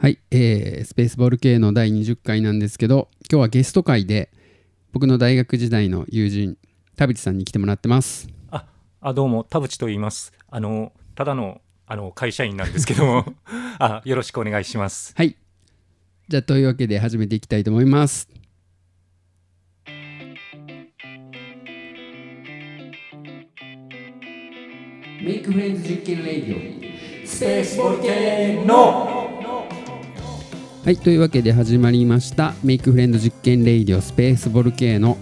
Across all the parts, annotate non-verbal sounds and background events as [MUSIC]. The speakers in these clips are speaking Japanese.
はい、えースペースボール系の第20回なんですけど今日はゲスト会で僕の大学時代の友人田淵さんに来てもらってます。あ、あどうも田淵と言います。あのただのあの会社員なんですけども、[LAUGHS] あよろしくお願いします。はい。じゃあというわけで始めていきたいと思います。メイクフレンズ実験レイディオスペースボルケーノはいというわけで始まりましたメイクフレンド実験レイディオスペースボルケーノ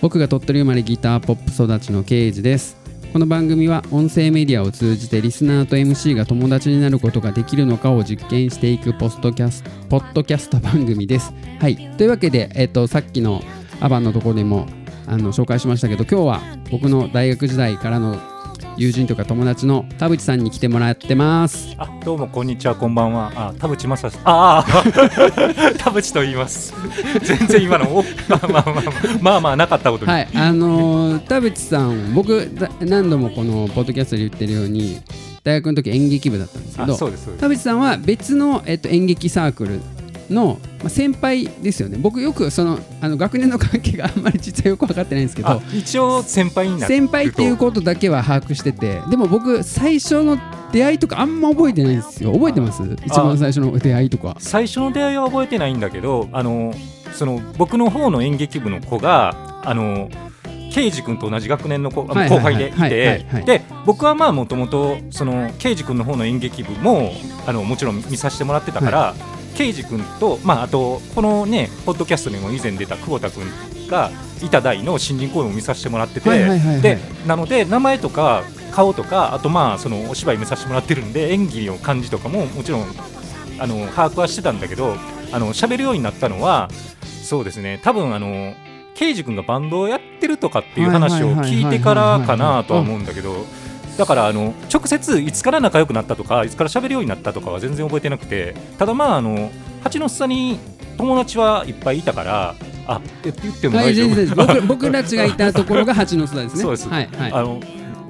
僕が鳥取生まれギターポップ育ちのケイジです。この番組は音声メディアを通じてリスナーと MC が友達になることができるのかを実験していくポストキャスポッドキャスト番組です。はいというわけで、えっと、さっきのアバンのところでもあの紹介しましたけど今日は僕の大学時代からの友人とか友達の田淵さんに来てもらってますあどうもこんにちはこんばんは。あ田淵正史ああ [LAUGHS] 田淵と言います。[LAUGHS] 全然今のおまあまあまあまあまあまあなかったことに。はい、あのー田淵さん、僕、だ何度もこのポッドキャストで言ってるように、大学の時演劇部だったんですけあど。田淵さんは別の、えっと、演劇サークルの、まあ、先輩ですよね。僕、よくそのあの学年の関係があんまり実はよく分かってないんですけあど、一応先輩になる先輩っていうことだけは把握してて、でも僕、最初の出会いとかあんま覚えてないんですよ。覚えてます？一番最初の出会いとか。最初の出会いは覚えてないんだけどあのその僕の方の演劇部の子があのケイジ君と同じ学年の後輩でいはいはいはいてで僕はまあもともとそのケイジ君の方の演劇部もあのもちろん見させてもらってたから、ケイジ君と、まあ、あとこのねポッドキャストにも以前出た久保田君がいた代の新人公演を見させてもらってて、はいはいはいはい。でなので名前とか顔とかあとまあそのお芝居見させてもらってるんで演技の感じとかももちろんあの把握はしてたんだけどあの喋るようになったのはそうですね多分あのケイジ君がバンドをやってるとかっていう話を聞いてからかなとは思うんだけどだからあの直接いつから仲良くなったとかいつから喋るようになったとかは全然覚えてなくてただまああの蜂の巣さに友達はいっぱいいたからあえ言ってもはい、大丈夫、僕 [LAUGHS] 僕たちがいたところが蜂の巣ですね。そうです。はいはい。あの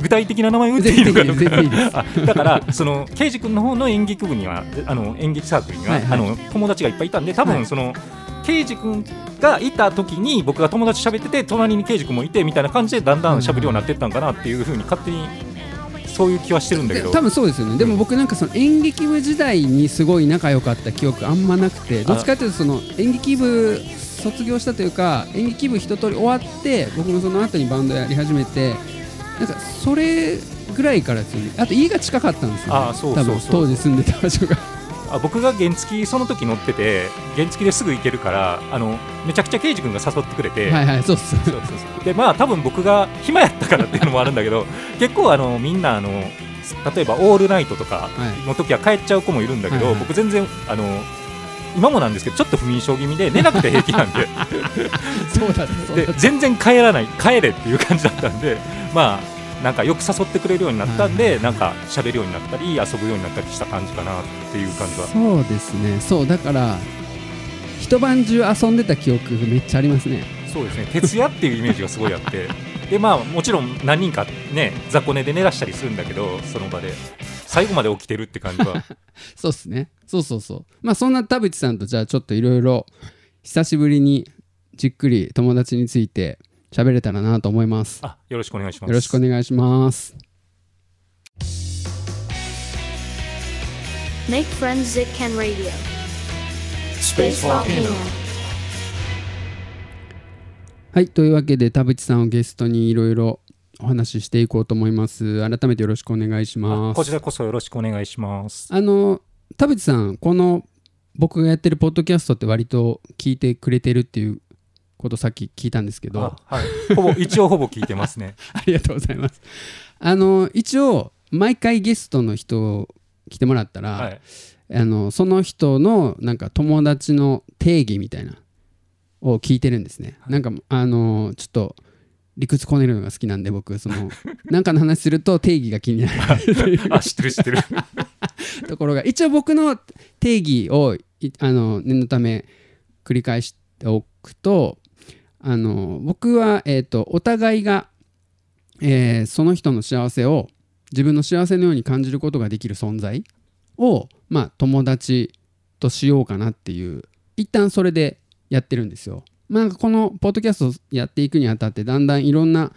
具体的な名前を言っていいのかどう [LAUGHS] だからそのケイジ君の方の演劇部にはあの演劇サークルには、はいはい。あの友達がいっぱいいたんで多分、はい。そのケイジ君がいた時に僕が友達喋ってて隣にケイジ君もいてみたいな感じでだんだん喋るようになってったんかなっていうふうに勝手にそういう気はしてるんだけど。多分そうですよね。でも僕なんかその演劇部時代にすごい仲良かった記憶あんまなくてどっちかというとその演劇部卒業したというか演劇部一通り終わって僕もその後にバンドやり始めてなんかそれぐらいからですよねあと家が近かったんですよ、ね、あそうそうそう。多分当時住んでた場所があ僕が原付その時乗ってて原付ですぐ行けるからあのめちゃくちゃケイジ君が誘ってくれて、はいはいそうそうそうそう。でまあ多分僕が暇やったからっていうのもあるんだけど [LAUGHS] 結構あのみんなあの例えばオールナイトとかはい。の時は帰っちゃう子もいるんだけど、はいはい。僕全然あの今もなんですけどちょっと不眠症気味で寝なくて平気なんで。[LAUGHS] そうだそうだで全然帰らない帰れっていう感じだったんでまあなんかよく誘ってくれるようになったんで、なんか喋るようになったり遊ぶようになったりした感じかなっていう感じは。そうですね。そうだから一晩中遊んでた記憶めっちゃありますね。そうですね。徹夜っていうイメージがすごいあって。[LAUGHS] でまあもちろん何人かね雑魚寝で寝らしたりするんだけどその場で。最後まで起きてるって感じは。[LAUGHS] そうっすね。そうそうそう。まあそんな田淵さんとじゃあちょっといろいろ久しぶりにじっくり友達について喋れたらなと思います。あよろしくお願いします。よろしくお願いします。Make friends at Ken Radio. Space Volcano. はいというわけで田淵さんをゲストにいろいろお話ししていこうと思います。改めてよろしくお願いします。あこちらこそよろしくお願いします。あの田淵さんこの僕がやってるポッドキャストって割と聞いてくれてるっていうことさっき聞いたんですけど。あはい。ほぼ一応ほぼ聞いてますね。[LAUGHS] ありがとうございます。あの一応毎回ゲストの人来てもらったら、はい。あのその人のなんか友達の定義みたいなを聞いてるんですね。なんかあのちょっと理屈こねるのが好きなんで僕その [LAUGHS] なんかの話すると定義が気になる。[LAUGHS] あ知ってる知ってる。ところが一応僕の定義をいあの念のため繰り返しておくとあの僕は、えー、とお互いが、えーその人の幸せを自分の幸せのように感じることができる存在を、まあ、友達としようかなっていう一旦それでやってるんですよ。まあ、このポッドキャストやっていくにあたってだんだんいろんな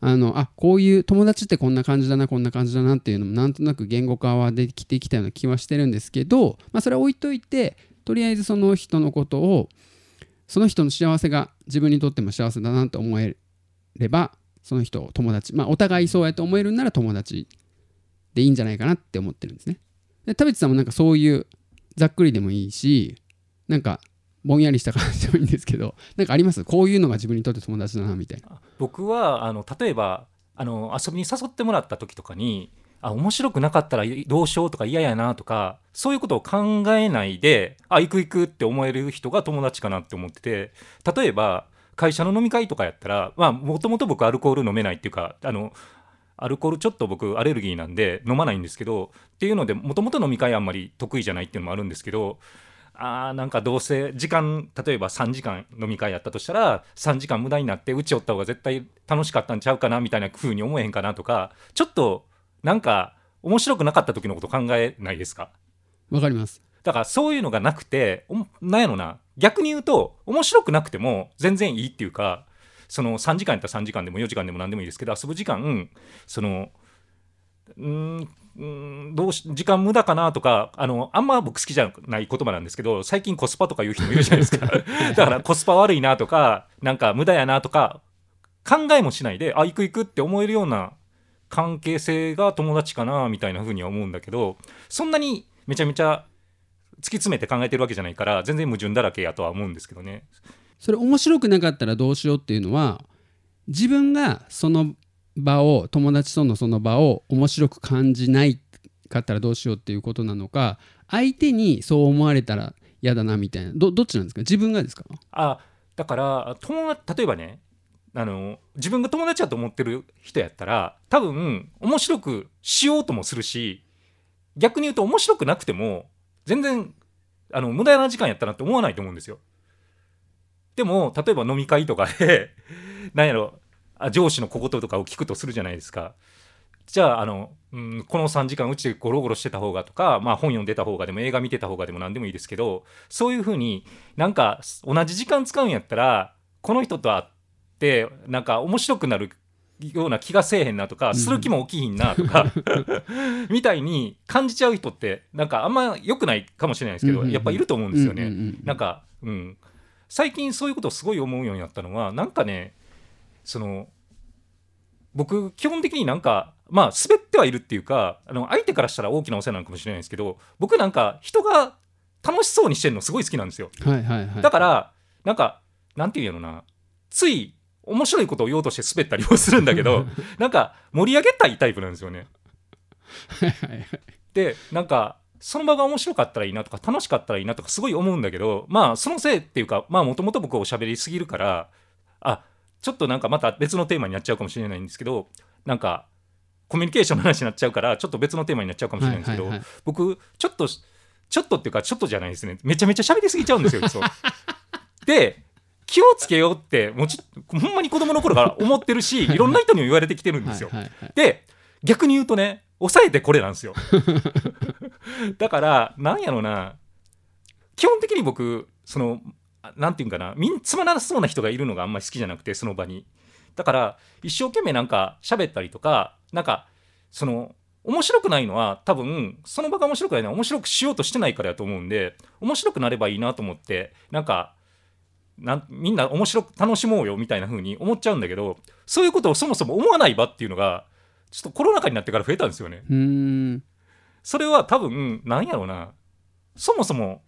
あのあこういう友達ってこんな感じだなこんな感じだなっていうのもなんとなく言語化はできてきたような気はしてるんですけど、まあ、それは置いといてとりあえずその人のことをその人の幸せが自分にとっても幸せだなって思えればその人を友達まあお互いそうやって思えるんなら友達でいいんじゃないかなって思ってるんですね。で田淵さんもなんかそういうざっくりでもいいしなんかぼんやりした感じでもいいんですけど [LAUGHS] なんかあります？こういうのが自分にとって友達だなみたいな。僕はあの例えばあの遊びに誘ってもらった時とかにあ面白くなかったらどうしようとか嫌やなとかそういうことを考えないであ行く行くって思える人が友達かなって思ってて例えば会社の飲み会とかやったらまあもともと僕アルコール飲めないっていうかあのアルコールちょっと僕アレルギーなんで飲まないんですけどっていうのでもともと飲み会あんまり得意じゃないっていうのもあるんですけどあーなんかどうせ時間例えば3時間飲み会やったとしたら3時間無駄になってうちおった方が絶対楽しかったんちゃうかなみたいな風に思えへんかなとかちょっとなんか面白くなかった時のこと考えないですか？わかります。だからそういうのがなくておなんやろな。逆に言うと面白くなくても全然いいっていうかその3時間やったら3時間でも4時間でも何でもいいですけど遊ぶ時間そのうんどうし時間無駄かなとかあのあんま僕好きじゃない言葉なんですけど最近コスパとか言う人もいるじゃないですか。[LAUGHS] だからコスパ悪いなとかなんか無駄やなとか考えもしないであ行く行くって思えるような関係性が友達かなみたいな風には思うんだけどそんなにめちゃめちゃ突き詰めて考えてるわけじゃないから全然矛盾だらけやとは思うんですけどね。それ面白くなかったらどうしようっていうのは自分がその場を友達とのその場を面白く感じないかったらどうしようっていうことなのか相手にそう思われたら嫌だなみたいな。どどっちなんですか？自分がですか？あだから友達例えばねあの自分が友達だと思ってる人やったら多分面白くしようともするし逆に言うと面白くなくても全然あの無駄な時間やったなって思わないと思うんですよ。でも例えば飲み会とかで [LAUGHS] なんやろあ上司の小言とかを聞くとするじゃないですか。じゃああの、うん、この3時間うちでゴロゴロしてた方がとか、まあ、本読んでた方がでも映画見てた方がでも何でもいいですけどそういうふうになんか同じ時間使うんやったらこの人と会ってなんか面白くなるような気がせえへんなとか、ん。する気も起きひんなとか [LAUGHS] みたいに感じちゃう人ってなんかあんま良くないかもしれないですけど、やっぱいると思うんですよね。なんか、うん、最近そういうことをすごい思うようになったのはなんかねその僕基本的になんかまあ滑ってはいるっていうかあの相手からしたら大きなお世話なのかもしれないですけど僕なんか人が楽しそうにしてるのすごい好きなんですよ。はいはいはい。だからなんかなんていうのな。つい面白いことを言おうとして滑ったりもするんだけど [LAUGHS] なんか盛り上げたいタイプなんですよね。でなんかその場が面白かったらいいなとか楽しかったらいいなとかすごい思うんだけどまあそのせいっていうかまあもともと僕おしゃべりすぎるからあちょっとなんかまた別のテーマになっちゃうかもしれないんですけどなんかコミュニケーションの話になっちゃうからちょっと別のテーマになっちゃうかもしれないんですけど、はいはいはい。僕ちょっとちょっとっていうかちょっとじゃないですね。めちゃめちゃ喋りすぎちゃうんですよ [LAUGHS] で気をつけようってもうちほんまに子供の頃から思ってるし [LAUGHS] いろんな人にも言われてきてるんですよ。はいはいはい。で逆に言うとね抑えてこれなんですよ。[LAUGHS] だからなんやろな基本的に僕そのあなんていうんかなみんつまらなそうな人がいるのがあんまり好きじゃなくてその場に。だから一生懸命なんか喋ったりとかなんかその面白くないのは多分その場が面白くないのは面白くしようとしてないからやと思うんで面白くなればいいなと思ってなんかなんみんな面白く楽しもうよみたいな風に思っちゃうんだけどそういうことをそもそも思わない場っていうのがちょっとコロナ禍になってから増えたんですよね。それは多分なんやろうな。そもそも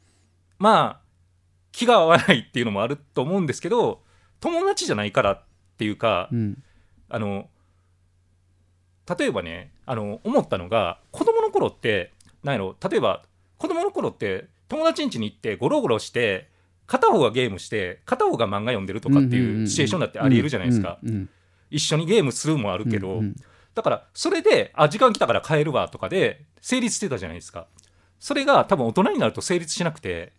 まあ気が合わないっていうのもあると思うんですけど友達じゃないからっていうかうん。あの例えばねあの思ったのが子供の頃ってなんやろ例えば子供の頃って友達ん家に行ってゴロゴロして片方がゲームして片方が漫画読んでるとかっていうシチュエーションだってありえるじゃないですか、一緒にゲームするもあるけど、うんうん。だからそれであ時間来たから帰るわとかで成立してたじゃないですか。それが多分大人になると成立しなくて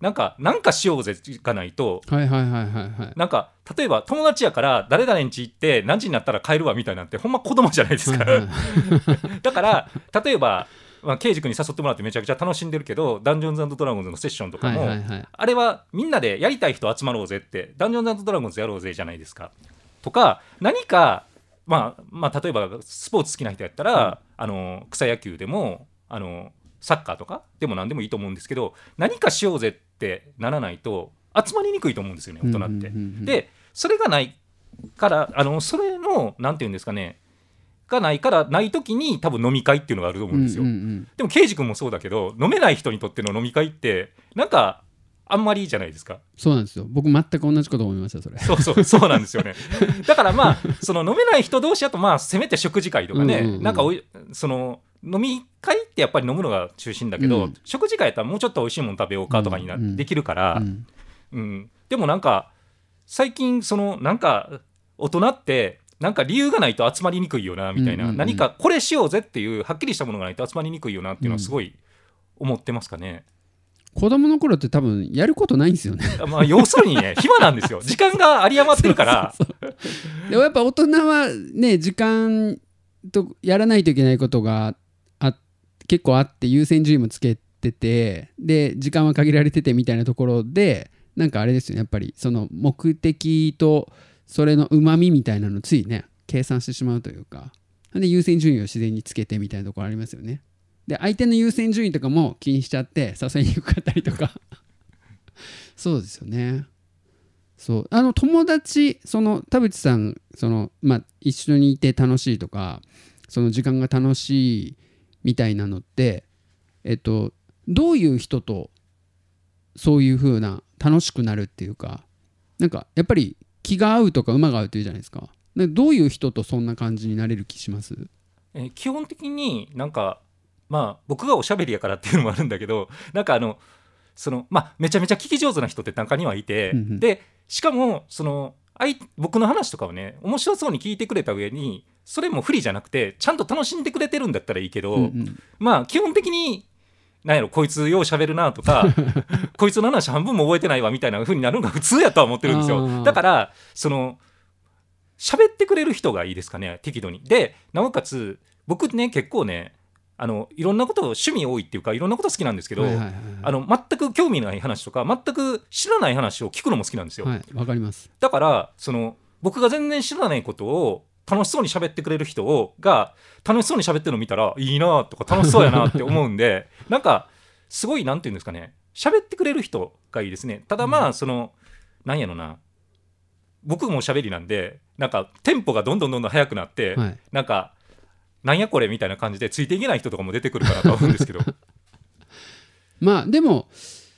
なんかなんかしようぜがないとはいはいはいはいはい。なんか例えば友達やから誰々ん家行って何時になったら帰るわみたいなんてほんま子供じゃないですか、[LAUGHS] だから例えばまあ、ケイジ君に誘ってもらってめちゃくちゃ楽しんでるけどダンジョンズドラゴンズのセッションとかはいも、はいはいあれはみんなでやりたい人集まろうぜってダンジョンズドラゴンズやろうぜじゃないですか。とか何か、まあ、まあ例えばスポーツ好きな人やったら、あの草野球でもあのサッカーとかでも何でもいいと思うんですけど何かしようぜってならないと集まりにくいと思うんですよね大人って。うんうんうんうんでそれがないからあのそれのなんていうんですかねがないからない時に多分飲み会っていうのがあると思うんですよ。うんうんうん。でも刑事君もそうだけど飲めない人にとっての飲み会ってなんかあんまりいいじゃないですか。そうなんですよ。僕全く同じこと思いましたそれ。そうそう [LAUGHS] そうなんですよね。だからまあその飲めない人同士だとまあせめて食事会とかね、うんうんうん。なんかおいその飲み会ってやっぱり飲むのが中心だけど、うん。食事会やったらもうちょっと美味しいもの食べようかとかにな、うんうん。できるから、うん。うん、でもなんか最近そのなんか大人ってなんか理由がないと集まりにくいよなみたいな、うんうんうん何かこれしようぜっていうはっきりしたものがないと集まりにくいよなっていうのはすごい思ってますかね。子供の頃って多分やることないんですよね。[LAUGHS] まあ要するにね [LAUGHS] 暇なんですよ。時間が有り余ってるから。でもやっぱ大人はね時間とやらないといけないことがあ結構あって優先順位もつけててで時間は限られててみたいなところでなんかあれですよね。やっぱりその目的とそれのうまみみたいなのついね計算してしまうというか。で優先順位を自然につけてみたいなところありますよね。で相手の優先順位とかも気にしちゃって誘いにくかったりとか。[LAUGHS] そうですよね。そう。あの友達その田淵さんその、まあ、一緒にいて楽しいとかその時間が楽しいみたいなのってえっとどういう人とそういう風な楽しくなるっていうかなんかやっぱり気が合うとか馬が合うっていうじゃないですか。でどういう人とそんな感じになれる気します？えー基本的になんかまあ僕がおしゃべりやからっていうのもあるんだけど [LAUGHS] なんかあのそのまあめちゃめちゃ聞き上手な人って中にはいて、うんうん。でしかもそのあい僕の話とかをね面白そうに聞いてくれた上にそれも不利じゃなくてちゃんと楽しんでくれてるんだったらいいけど、うんうん。まあ基本的になんやろこいつよう喋るなとか [LAUGHS] こいつの話半分も覚えてないわみたいな風になるのが普通やとは思ってるんですあよーだからその喋ってくれる人がいいですかね適度に。でなおかつ僕ね結構ねあのいろんなこと趣味多いっていうかいろんなこと好きなんですけど、はいはいはい。あの全く興味ない話とか全く知らない話を聞くのも好きなんですよ、はいわかります。だからその僕が全然知らないことを楽しそうに喋ってくれる人をが楽しそうに喋ってるのを見たらいいなとか楽しそうやなって思うんで [LAUGHS] なんかすごいなんていうんですかね。喋ってくれる人がいいですね。ただまあその、なんやろな。僕も喋りなんでなんかテンポがどんどんどんどん速くなって、はい。なんかなんやこれみたいな感じでついていけない人とかも出てくるかなとは思うんですけど。[LAUGHS] まあでも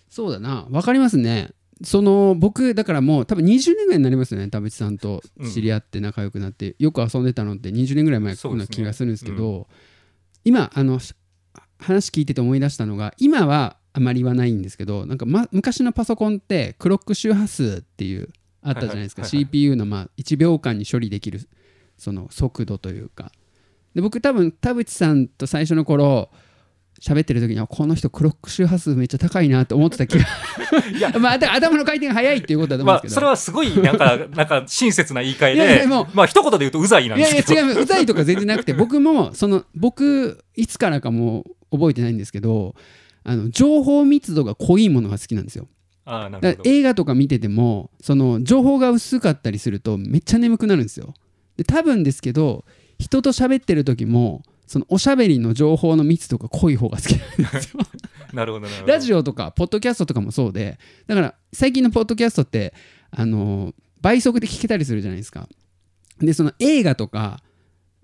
そうだな。わかりますねその僕だからもう多分20年ぐらいになりますよね田淵さんと知り合って仲良くなって、よく遊んでたのって20年ぐらい前な気がするんですけど今あのし話聞いてて思い出したのが今はあまり言わないんですけどなんか、ま、昔のパソコンってクロック周波数っていうあったじゃないですか、CPU のまあ1秒間に処理できるその速度というか。で僕多分田淵さんと最初の頃喋ってる時にはこの人クロック周波数めっちゃ高いなって思ってた気が。[LAUGHS] いや。[LAUGHS] まあ頭の回転が速いっていうことだと思うんまあですけど、それはすごいなんかなんか親切な言い換えいやいでやもうまあ一言で言うとうざいなんいやいですけど。や違ううざいとか全然なくて僕もその [LAUGHS] 僕いつからかもう覚えてないんですけどあの情報密度が濃いものが好きなんですよ。ああなるほど。映画とか見ててもその情報が薄かったりするとめっちゃ眠くなるんですよ。で多分ですけど人と喋ってる時もそのおしゃべりの情報の密度が濃い方が好きなんですよ。[LAUGHS] なるほどなるほど。ラジオとかポッドキャストとかもそうでだから最近のポッドキャストってあの倍速で聞けたりするじゃないですか。でその映画とか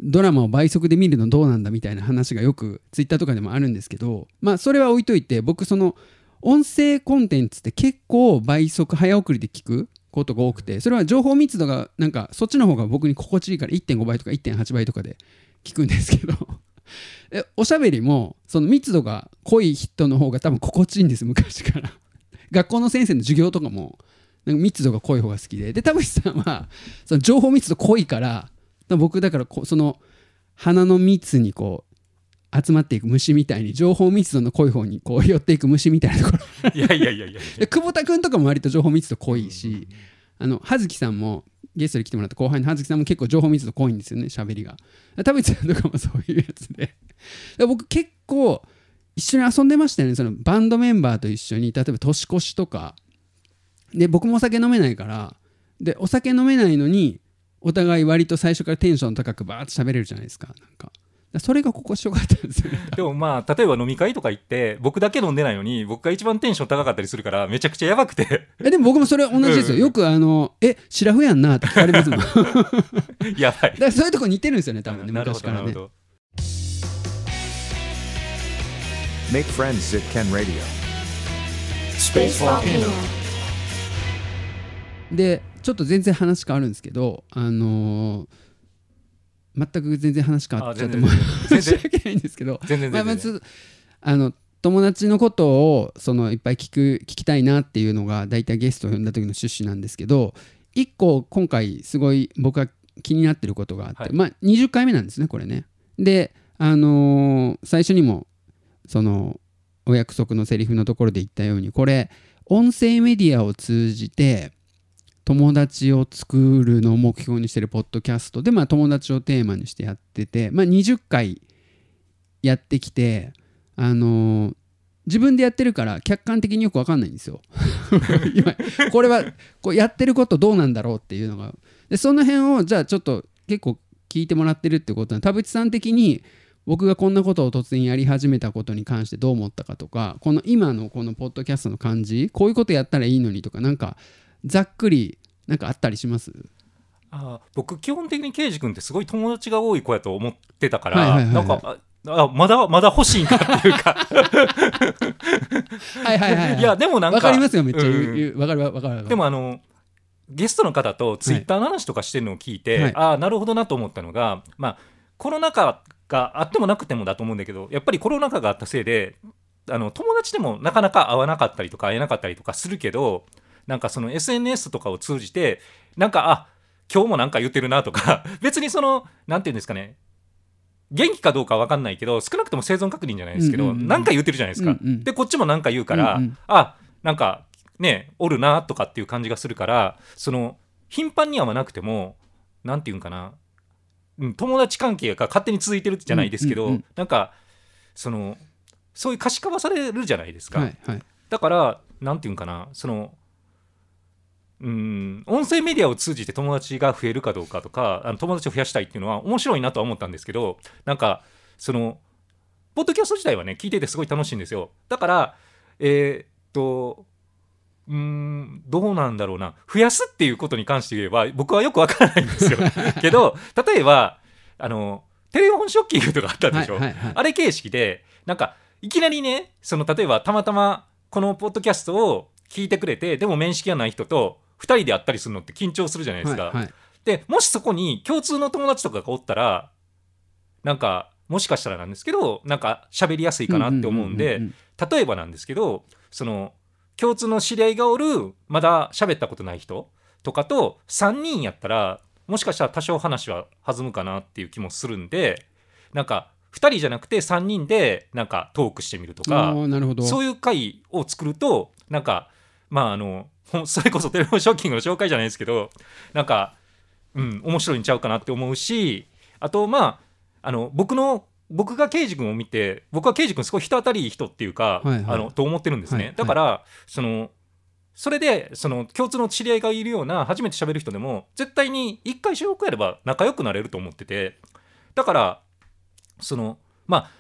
ドラマを倍速で見るのどうなんだみたいな話がよくツイッターとかでもあるんですけどまあそれは置いといて僕その音声コンテンツって結構倍速早送りで聞くことが多くてそれは情報密度がなんかそっちの方が僕に心地いいから1.5倍とか1.8倍とかで聞くんですけど。[LAUGHS] えおしゃべりもその密度が濃い人の方が多分心地いいんです昔から。[LAUGHS] 学校の先生の授業とかもなんか密度が濃い方が好きで。で田淵さんはその情報密度濃いから僕だからその花の蜜にこう集まっていく虫みたいに情報密度の濃い方にこう寄っていく虫みたいなところ。いやいやいやいや [LAUGHS] で久保田君とかも割と情報密度濃いし、あの葉月さんもゲストに来てもらった後輩の葉月さんも結構情報密度濃いんですよね喋りが。田淵さんとかもそういうやつで。で僕結構一緒に遊んでましたよねそのバンドメンバーと一緒に例えば年越しとか。で僕もお酒飲めないから。でお酒飲めないのにお互い割と最初からテンション高くバーッと喋れるじゃないですかなんか。それが心地よかったんですよね。[LAUGHS] でもまあ例えば飲み会とか行って僕だけ飲んでないのに僕が一番テンション高かったりするからめちゃくちゃやばくて。えでも僕もそれ同じですよ。うん。よくあの「えシラフやんな」って聞かれますもん。だ [LAUGHS] かやばい。らそういうとこ似てるんですよね多分ね昔からね。どなるほど。Make friends at Ken Radio. Space Volcano. でちょっと全然話変わるんですけどあのー全く全然話変わっちゃってあも申し訳ないんですけど全然まあ、全然。まずあの友達のことをそのいっぱい聞く聞きたいなっていうのが大体ゲストを呼んだ時の趣旨なんですけど一個今回すごい僕が気になってることがあって、はい。まあ20回目なんですねこれね。であのー最初にもそのお約束のセリフのところで言ったようにこれ音声メディアを通じて友達を作るのを目標にしてるポッドキャストで、まあ、友達をテーマにしてやってて、まあ、20回やってきて、あのー自分でやってるから客観的によく分かんないんですよ。[LAUGHS] 今これはこうやってることどうなんだろうっていうのがでその辺をじゃあちょっと結構聞いてもらってるってことは田淵さん的に僕がこんなことを突然やり始めたことに関してどう思ったかとかこの今のこのポッドキャストの感じこういうことやったらいいのにとかなんかざっくりなんかあったりします？あ僕基本的にケイジ君ってすごい友達が多い子やと思ってたから、はいはいはいはい。なんかああまだまだ欲しいんかっていうか。[LAUGHS] はいはいはい、はい、いやでもなんかわかりますよめっちゃ。言ううんかるわかるでもあのゲストの方とツイッターの話とかしてるのを聞いて、はい。ああなるほどなと思ったのが、まあ、コロナ禍があってもなくてもだと思うんだけどやっぱりコロナ禍があったせいであの友達でもなかなか会わなかったりとか会えなかったりとかするけどなんかその SNS とかを通じてなんかあ今日もなんか言ってるなとか [LAUGHS] 別にそのなんていうんですかね元気かどうかは分かんないけど少なくとも生存確認じゃないですけど、うんうんうんなんか言ってるじゃないですか。うんうん。でこっちもなんか言うから、うんうん。あなんかねおるなとかっていう感じがするからその頻繁にはなくてもなんていうんかな、うん、友達関係が勝手に続いてるじゃないですけど、うんうんうん。なんかそのそういう可視化はされるじゃないですか。はいはい。だからなんていうんかなそのうん。音声メディアを通じて友達が増えるかどうかとかあの友達を増やしたいっていうのは面白いなとは思ったんですけどなんかそのポッドキャスト自体はね聞いててすごい楽しいんですよ。だからえーっとうーんどうなんだろうな。増やすっていうことに関して言えば僕はよくわからないんですよ。[LAUGHS] けど例えばあのテレフォンショッキングとかあったでしょ、はいはいはい。あれ形式でなんかいきなりねその例えばたまたまこのポッドキャストを聞いてくれてでも面識がない人と2人で会ったりするのって緊張するじゃないですか。はいはい。でもしそこに共通の友達とかがおったらなんかもしかしたらなんですけどなんか喋りやすいかなって思うんで例えばなんですけどその共通の知り合いがおるまだ喋ったことない人とかと3人やったらもしかしたら多少話は弾むかなっていう気もするんでなんか2人じゃなくて3人でなんかトークしてみるとかあーなるほど。そういう会を作るとなんかまああのそれこそテレフォンショッキングの紹介じゃないですけどなんかうん面白いんちゃうかなって思うしあとまああの僕の僕が刑事君を見て僕は刑事君すごい人当たりいい人っていうか、はいはい。あのと思ってるんですね、はいはい。だからそのそれでその共通の知り合いがいるような初めて喋る人でも絶対に一回収録やれば仲良くなれると思ってて。だからそのまあ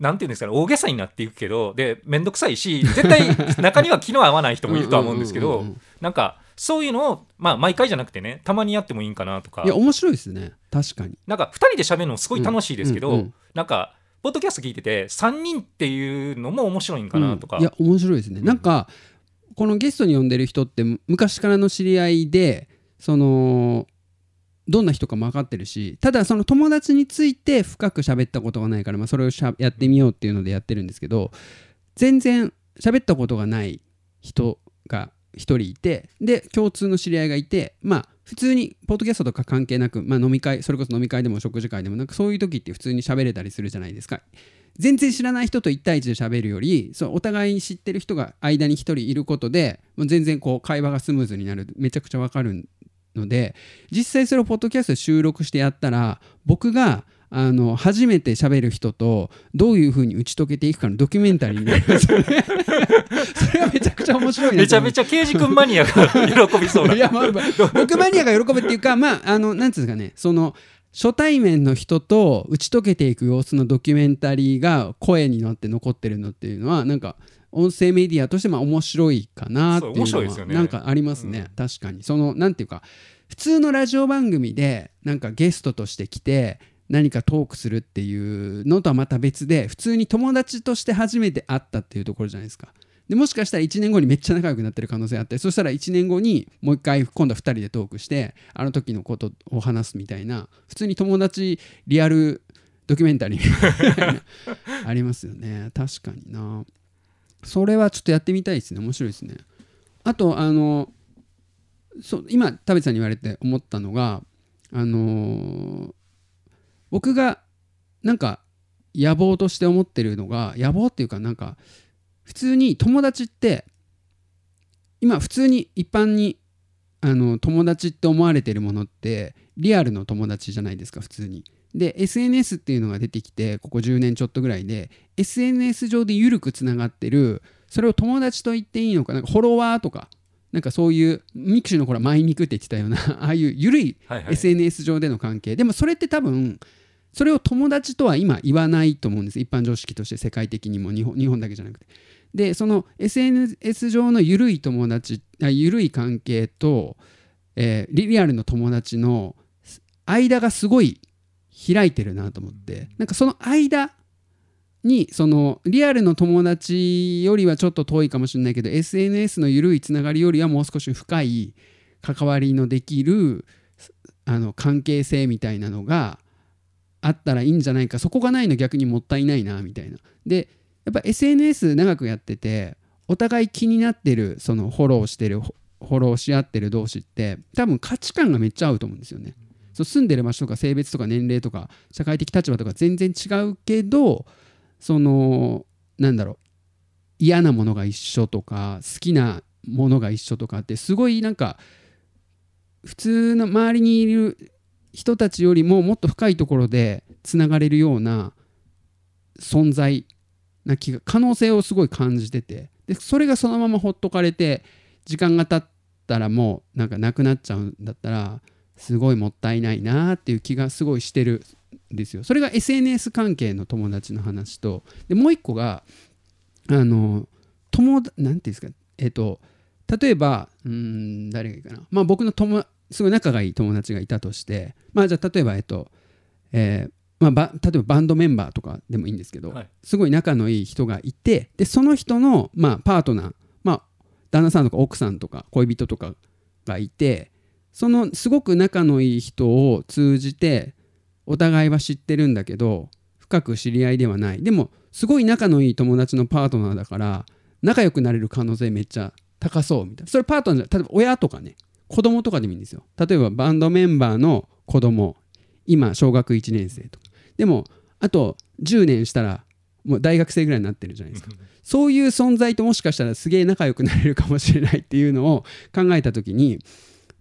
なんていうんですかね大げさになっていくけどで面倒くさいし絶対中には気の合わない人もいるとは思うんですけどなんかそういうのをまあ毎回じゃなくてねたまにやってもいいんかなとか。いや面白いですね。確かに。なんか2人で喋るのすごい楽しいですけど、うんうんうん。なんかポッドキャスト聞いてて3人っていうのも面白いんかなとか、うんいや面白いですね、うんなんかこのゲストに呼んでる人ってむ昔からの知り合いでそのどんな人かも分かってるしただその友達について深く喋ったことがないから、まあ、それをしゃやってみようっていうのでやってるんですけど全然喋ったことがない人が一人いてで共通の知り合いがいてまあ普通にポッドキャストとか関係なく、まあ、飲み会それこそ飲み会でも食事会でもなんかそういう時って普通に喋れたりするじゃないですか。全然知らない人と1対1で喋るよりそうお互いに知ってる人が間に1人いることで全然こう会話がスムーズになる。めちゃくちゃわかるんので実際それをポッドキャストで収録してやったら僕があの初めて喋る人とどういうふうに打ち解けていくかのドキュメンタリーになりますよね。[LAUGHS] それがめちゃくちゃ面白いなめちゃめちゃ刑事君マニアが喜びそうな。いやまあまあ僕マニアが喜ぶっていうかまああのなんつうんですかねその初対面の人と打ち解けていく様子のドキュメンタリーが声になって残ってるのっていうのはなんか音声メディアとしてまあ面白いかなっていうのはなんかありますね、確かにそのなんていうか普通のラジオ番組でなんかゲストとして来て何かトークするっていうのとはまた別で普通に友達として初めて会ったっていうところじゃないですか。でもしかしたら1年後にめっちゃ仲良くなってる可能性あってそしたら1年後にもう一回今度は2人でトークしてあの時のことを話すみたいな普通に友達リアルドキュメンタリーみたいなありますよね。確かになそれはちょっとやってみたいですね面白いですねあとあのそう今田淵さんに言われて思ったのがあのー僕がなんか野望として思ってるのが野望っていうかなんか普通に友達って今普通に一般にあの友達って思われてるものってリアルの友達じゃないですか普通に。で SNS っていうのが出てきてここ10年ちょっとぐらいで SNS 上で緩くつながってるそれを友達と言っていいのかなんかフォロワーとかなんかそういう mixi の頃はマイミクって言ってたような [LAUGHS] ああいう緩いはいはい。SNS 上での関係。でもそれって多分それを友達とは今言わないと思うんです。一般常識として世界的にも日本日本だけじゃなくて。でその SNS 上の緩い友達あ緩い関係と、えーリリアルの友達の間がすごい開いてるなと思ってなんかその間にそのリアルの友達よりはちょっと遠いかもしれないけど SNS の緩いつながりよりはもう少し深い関わりのできるあの関係性みたいなのがあったらいいんじゃないかそこがないの逆にもったいないなみたいな。でやっぱ SNS 長くやっててお互い気になってるそのフォローしてるフォローし合ってる同士って多分価値観がめっちゃ合うと思うんですよね。そう住んでる場所とか性別とか年齢とか社会的立場とか全然違うけどそのなんだろう嫌なものが一緒とか好きなものが一緒とかってすごいなんか普通の周りにいる人たちよりももっと深いところでつながれるような存在な気が可能性をすごい感じてて。でそれがそのままほっとかれて時間が経ったらもうなんかなくなっちゃうんだったらすごいもったいないなっていう気がすごいしてるんですよ。それが SNS 関係の友達の話とでもう一個があの友達なんていうんですかえっ、と例えばうーん誰がいいかなまあ僕の友すごい仲がいい友達がいたとしてまあじゃあ例えばえっ、とえーまあ、ば例えばバンドメンバーとかでもいいんですけど、はいすごい仲のいい人がいてでその人の、まあ、パートナー、まあ、旦那さんとか奥さんとか恋人とかがいてそのすごく仲のいい人を通じてお互いは知ってるんだけど深く知り合いではない。でもすごい仲のいい友達のパートナーだから仲良くなれる可能性めっちゃ高そうみたいな。それパートナーじゃ例えば親とかね。子供とかでもいいんですよ。例えばバンドメンバーの子供。今小学1年生とか。でもあと10年したらもう大学生ぐらいになってるじゃないですか。[LAUGHS] そういう存在ともしかしたらすげえ仲良くなれるかもしれないっていうのを考えた時に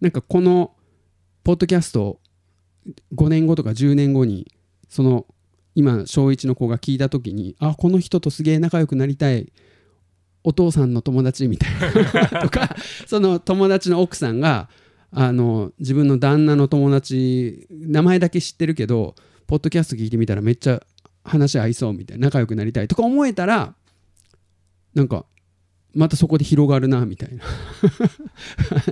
なんかこのポッドキャスト5年後とか10年後にその今小1の子が聞いた時にあこの人とすげえ仲良くなりたい。お父さんの友達みたいなとか [LAUGHS] その友達の奥さんがあの自分の旦那の友達名前だけ知ってるけどポッドキャスト聞いてみたらめっちゃ話合いそうみたいな仲良くなりたいとか思えたらなんかまたそこで広がるなみたいな。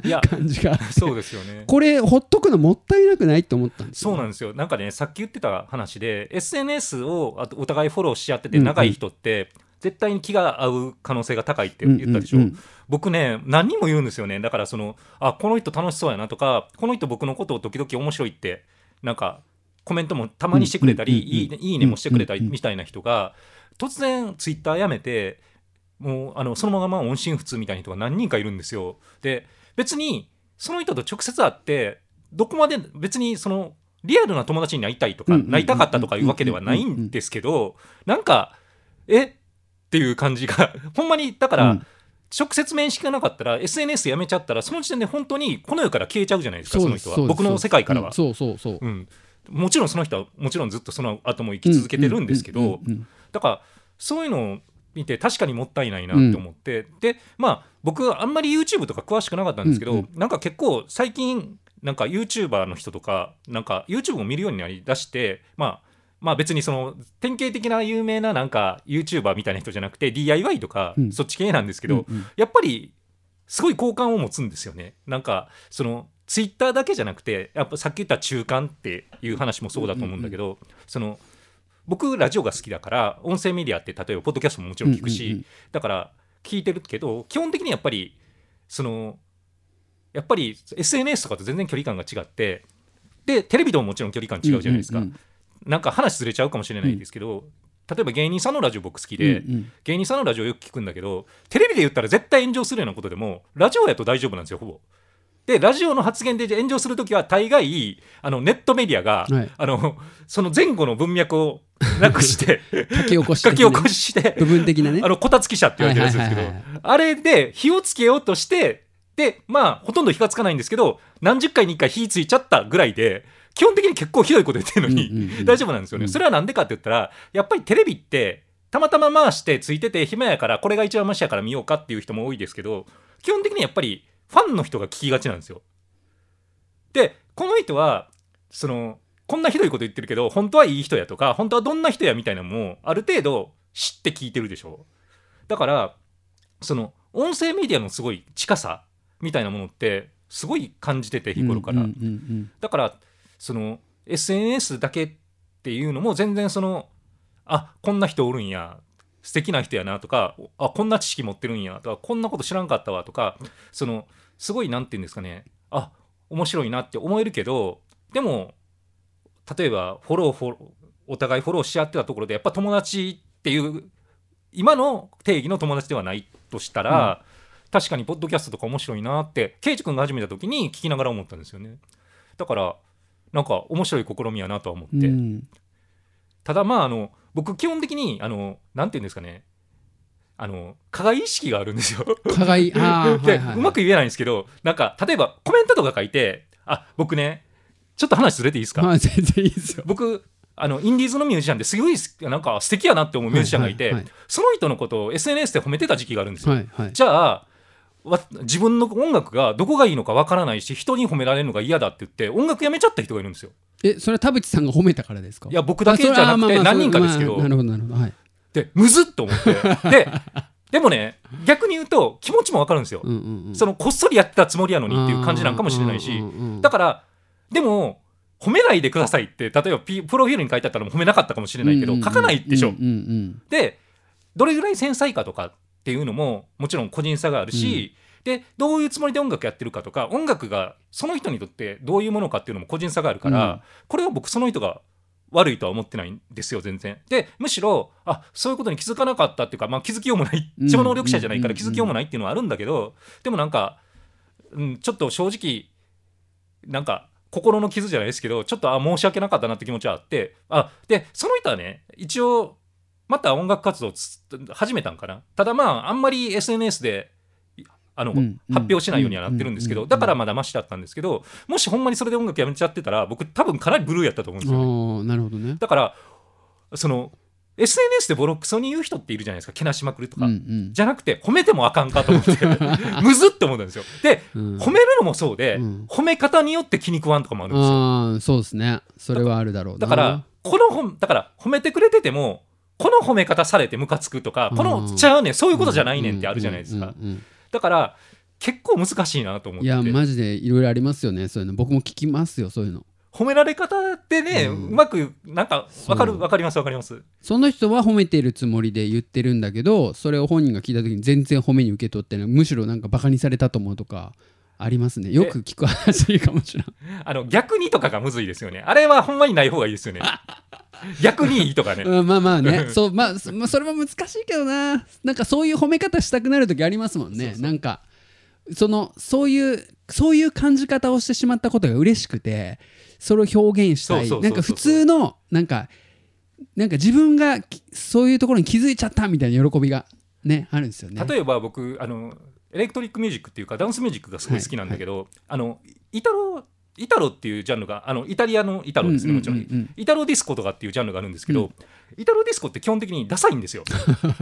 いや感じが。そうですよね。これほっとくのもったいなくないって思ったんですよ。そうなんですよ。なんかねさっき言ってた話で SNS をあとお互いフォローし合っててうんうん仲いい人って、絶対に気が合う可能性が高いって言ったでしょ、うんうんうん。僕ね何人も言うんですよね。だからそのあこの人楽しそうやなとかこの人僕のことを時々面白いってなんかコメントもたまにしてくれたり、うんうんうんうんいいねいいねもしてくれたりうんうんうんみたいな人が突然ツイッターやめてもうあのそのまま音信不通みたいな人が何人かいるんですよ。で別にその人と直接会ってどこまで別にそのリアルな友達になりたいとかなりたかったとかいうわけではないんですけどなんかえ？っていう感じが [LAUGHS] ほんまにだから、うん。直接面識がなかったら SNS やめちゃったらその時点で本当にこの世から消えちゃうじゃないですかその人は。僕の世界からは、うん。そうそうそう。うん、もちろんその人はもちろんずっとその後も生き続けてるんですけどだからそういうのを見て確かにもったいないなって思って、でまあ僕あんまり YouTube とか詳しくなかったんですけど、うんなんか結構最近なんか YouTuber の人とかなんか YouTube を見るようになりだしてまあまあ別にその典型的な有名ななんか YouTuber みたいな人じゃなくて DIY とかうん。そっち系なんですけど、うんうん。やっぱりすごい好感を持つんですよね。なんかそのツイッターだけじゃなくてやっぱさっき言った中間っていう話もそうだと思うんだけど、その僕ラジオが好きだから音声メディアって例えばポッドキャストももちろん聞くし、うんうんうん。だから聞いてるけど基本的にやっぱりそのやっぱり SNS とかと全然距離感が違ってでテレビとももちろん距離感違うじゃないですか、うんうんなんか話ずれちゃうかもしれないですけど、例えば芸人さんのラジオ僕好きで、うんうん。芸人さんのラジオよく聞くんだけどテレビで言ったら絶対炎上するようなことでもラジオやと大丈夫なんですよほぼ。でラジオの発言で炎上するときは大概あのネットメディアが、はい。あのその前後の文脈をなくして [LAUGHS] 書き起こし書き起こして部分的なね。あのこたつ記者って言われてるやつですけど、あれで火をつけようとしてでまあほとんど火がつかないんですけど何十回に1回火ついちゃったぐらいで基本的に結構ひどいこと言ってるのに、大丈夫なんですよね、うん。それはなんでかって言ったらやっぱりテレビってたまたま回してついてて暇やからこれが一番マシやから見ようかっていう人も多いですけど基本的にやっぱりファンの人が聞きがちなんですよ。でこの人はそのこんなひどいこと言ってるけど本当はいい人やとか本当はどんな人やみたいなのもある程度知って聞いてるでしょ。だからその音声メディアのすごい近さみたいなものってすごい感じてて日頃から、うんうんうんだからその SNS だけっていうのも全然そのあこんな人おるんや素敵な人やなとかあこんな知識持ってるんやとかこんなこと知らんかったわとかそのすごいなんて言うんですかねあ面白いなって思えるけどでも例えばフォローフォローお互いフォローし合ってたところでやっぱ友達っていう今の定義の友達ではないとしたら、確かにポッドキャストとか面白いなってケイジ君が始めた時に聞きながら思ったんですよね。だからなんか面白い試みやなとは思って、うん。ただまああの僕基本的にあのなんて言うんですかね。あの加害意識があるんですよ。加害 [LAUGHS] あーで、はいはいはい。うまく言えないんですけどなんか例えばコメントとか書いてあ僕ねちょっと話ずれていいですか、まあ全然いいですよ。僕あのインディーズのミュージシャンですごいすなんか素敵やなって思うミュージシャンがいて、はいはいはいその人のことを SNS で褒めてた時期があるんですよ。はいはい。じゃあわ自分の音楽がどこがいいのかわからないし人に褒められるのが嫌だって言って音楽やめちゃった人がいるんですよ。えそれは田淵さんが褒めたからですか？いや僕だけじゃなくて何人かですけど。まあなるほどなるほどはい。でむずっと思って。ででもね逆に言うと気持ちもわかるんですよ。うんうんうん。そのこっそりやってたつもりやのにっていう感じなんかもしれないし。うんうんうんだからでも褒めないでくださいって例えばピプロフィールに書いてあったら褒めなかったかもしれないけどうんうんうん書かないでしょ。うん。うん。でどれぐらい繊細かとかっていうのももちろん個人差があるし、でどういうつもりで音楽やってるかとか音楽がその人にとってどういうものかっていうのも個人差があるから、うん。これは僕その人が悪いとは思ってないんですよ全然。でむしろあそういうことに気づかなかったっていうか、まあ、気づきようもないうん。超能力者じゃないからうん。気づきようもないっていうのはあるんだけどでもなんか、うん、ちょっと正直なんか心の傷じゃないですけどちょっとあ申し訳なかったなって気持ちはあってあでその人はね一応また音楽活動始めたんかな？ただまああんまり SNS であの、うん発表しないようにはなってるんですけど、うんだからまだマシだったんですけどもしほんまにそれで音楽やめちゃってたら僕多分かなりブルーやったと思うんですよ。ね。なるほどね。だからその SNS でボロクソに言う人っているじゃないですかけなしまくるとか、うんうん。じゃなくて褒めてもあかんかと思って [LAUGHS] むずって思ったんですよ。でうん。褒めるのもそうで、うん。褒め方によって気に食わんとかもあるんですよ。そうですね。それはあるだろうな。だからこの褒だから褒めてくれててもこの褒め方されてムカつくとかこのうんちゃうねんそういうことじゃないねんってあるじゃないですか。だから結構難しいなと思っていやマジでいろいろありますよねそういうの。僕も聞きますよそういうの。褒められ方ってね、ううんまくなんかわかるわかりますわかります。その人は褒めているつもりで言ってるんだけどそれを本人が聞いた時に全然褒めに受け取ってない。むしろなんかバカにされたと思うとかありますね。よく聞く話かもしれないあの逆にとかがむずいですよね。あれはほんまにない方がいいですよね [LAUGHS] [LAUGHS] 逆にいいとかね。うんまあまあね。[LAUGHS] そうまあそまあそれは難しいけどな。なんかそういう褒め方したくなる時ありますもんね。なんかそのそういうそういう感じ方をしてしまったことが嬉しくてそれを表現したい。なんか普通のなんかなんか自分がきそういうところに気づいちゃったみたいな喜びがねあるんですよね。例えば僕あのエレクトリックミュージックっていうかダンスミュージックがすごい好きなんだけど、あのイタロイタロっていうジャンルがあのイタリアのイタロですねもちろん,、うんうん。うんうんイタロディスコとかっていうジャンルがあるんですけど、イタロディスコって基本的にダサいんですよ。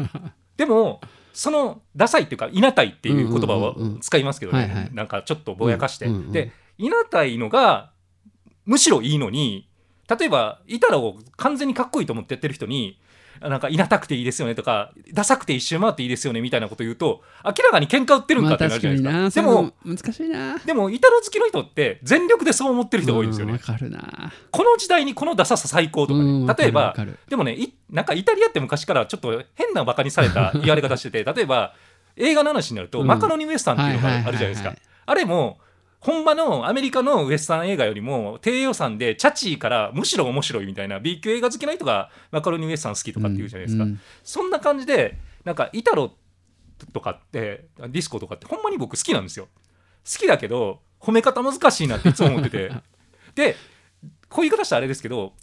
[LAUGHS] でもそのダサいっていうか稲たいっていう言葉をうんうんうんうん使いますけどね、はいはい。なんかちょっとぼやかして、うんうんうんで稲たいのがむしろいいのに例えばイタロを完全にかっこいいと思ってやってる人になんかいなたくていいですよねとかダサくて一周回っていいですよねみたいなこと言うと明らかに喧嘩売ってるんまあかってなるじゃないですか、でそもの難しいな。でもイタロ好きの人って全力でそう思ってる人が多いんですよね。この時代にこのダサさ最高とかね。例えばでもねいなんかイタリアって昔からちょっと変なバカにされた言われ方してて例えば映画の話になると、うん。マカロニウエスタンっていうのがあるじゃないですか。あれも本場のアメリカのウエスタン映画よりも低予算でチャチーからむしろ面白いみたいな B 級映画好きな人がマカロニウエスタン好きとかって言うじゃないですか、うん。うんそんな感じでなんかイタロとかってディスコとかってほんまに僕好きなんですよ。好きだけど褒め方難しいなっていつも思ってて。[LAUGHS] でこういう言い方したらあれですけど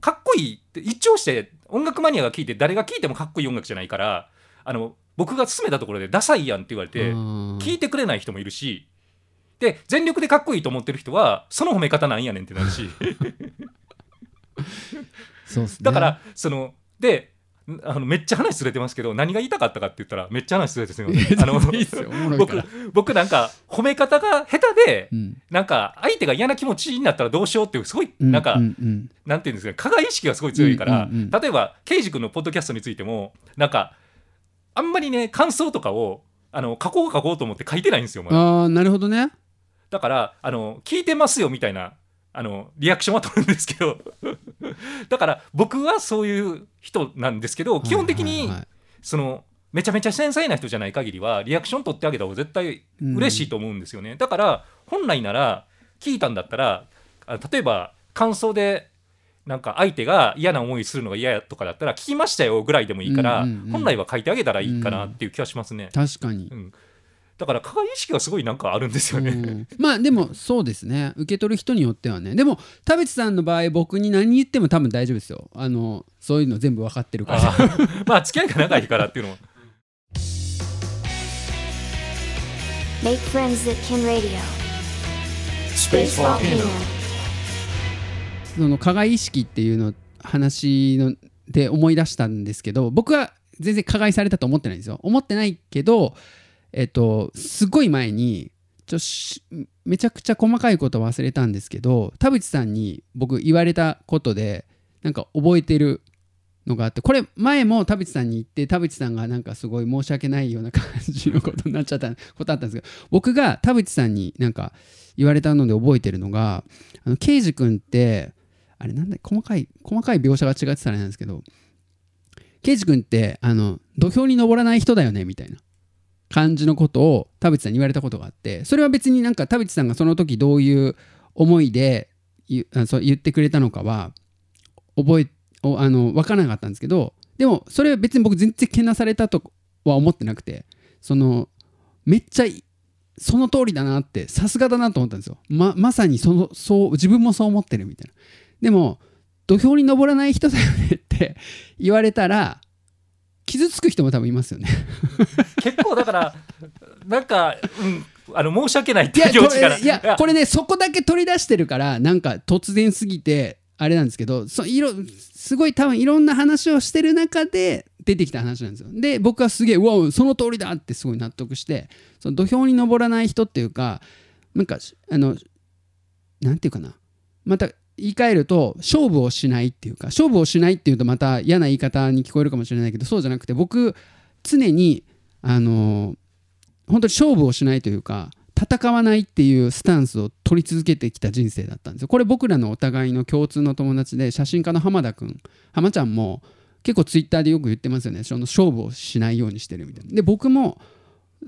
かっこいいって一聴して音楽マニアが聴いて誰が聴いてもかっこいい音楽じゃないからあの僕が勧めたところでダサいやんって言われてうん。聞いてくれない人もいるしで全力でかっこいいと思ってる人はその褒め方なんやねんってなるし。そうっすね。だからそのであのめっちゃ話ずれてますけど何が言いたかったかって言ったらめっちゃ話ずれてすみません。あの僕僕なんか褒め方が下手で、うん。なんか相手が嫌な気持ちになったらどうしようっていうすごいうんなんか、うんうん。なんていうんですか加害意識がすごい強いから、うんうんうん。例えばケイジ君のポッドキャストについてもなんかあんまりね感想とかをあの書こう書こうと思って書いてないんですよ、ああなるほどねだからあの聞いてますよみたいなあのリアクションは取るんですけど。[LAUGHS] だから僕はそういう人なんですけど基本的にそのめちゃめちゃ繊細な人じゃない限りはリアクション取ってあげた方が絶対嬉しいと思うんですよね、だから本来なら聞いたんだったらあ例えば感想でなんか相手が嫌な思いするのが嫌やとかだったら聞きましたよぐらいでもいいから、うんうんうん。本来は書いてあげたらいいかなっていう気がしますね、確かに。うんだから加害意識がすごいなんかあるんですよね、うん。まあでもそうですね。受け取る人によってはね。でも田淵さんの場合僕に何言っても多分大丈夫ですよ。あのそういうの全部分かってるから。[LAUGHS] まあ付き合いが長いからっていうのも。Make friends that can radio. Space. Volcano. その加害意識っていうの話ので思い出したんですけど僕は全然加害されたと思ってないんですよ。思ってないけどえっとすごい前にちょめちゃくちゃ細かいこと忘れたんですけど田淵さんに僕言われたことでなんか覚えてるのがあってこれ前も田淵さんに言って田淵さんがなんかすごい申し訳ないような感じのことになっちゃったことあったんですけど僕が田淵さんになんか言われたので覚えてるのがあの刑事君ってあれなんだ細かい細かい描写が違ってたらなんですけど刑事君ってあの土俵に登らない人だよねみたいな。感じのことを田淵さんに言われたことがあってそれは別になんか田淵さんがその時どういう思いで言ってくれたのかは覚えあの分からなかったんですけどでもそれは別に僕全然けなされたとは思ってなくてそのめっちゃその通りだなってさすがだなと思ったんですよ。ままさにそのそう自分もそう思ってるみたいな。でも土俵に登らない人だよねって言われたら傷つく人も多分いますよね。結構だからなんか、うん、あの申し訳ないっていやこいう気持ちから。れいや。これねそこだけ取り出してるからなんか突然すぎてあれなんですけどそいろすごい多分いろんな話をしてる中で出てきた話なんですよ。で僕はすげえうわその通りだってすごい納得してその土俵に登らない人っていうかなんかあのなんていうかな。また言い換えると勝負をしないっていうか勝負をしないっていうとまた嫌な言い方に聞こえるかもしれないけどそうじゃなくて僕常にあの本当に勝負をしないというか戦わないっていうスタンスを取り続けてきた人生だったんですよ。これ僕らのお互いの共通の友達で写真家の浜田くん浜ちゃんも結構ツイッターでよく言ってますよねその勝負をしないようにしてるみたいな。で僕も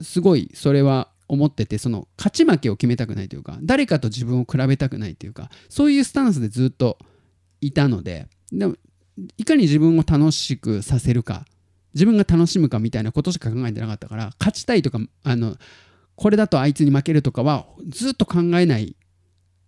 すごいそれは思っててその勝ち負けを決めたくないというか誰かと自分を比べたくないというかそういうスタンスでずっといたのででもいかに自分を楽しくさせるか自分が楽しむかみたいなことしか考えてなかったから勝ちたいとかあのこれだとあいつに負けるとかはずっと考えない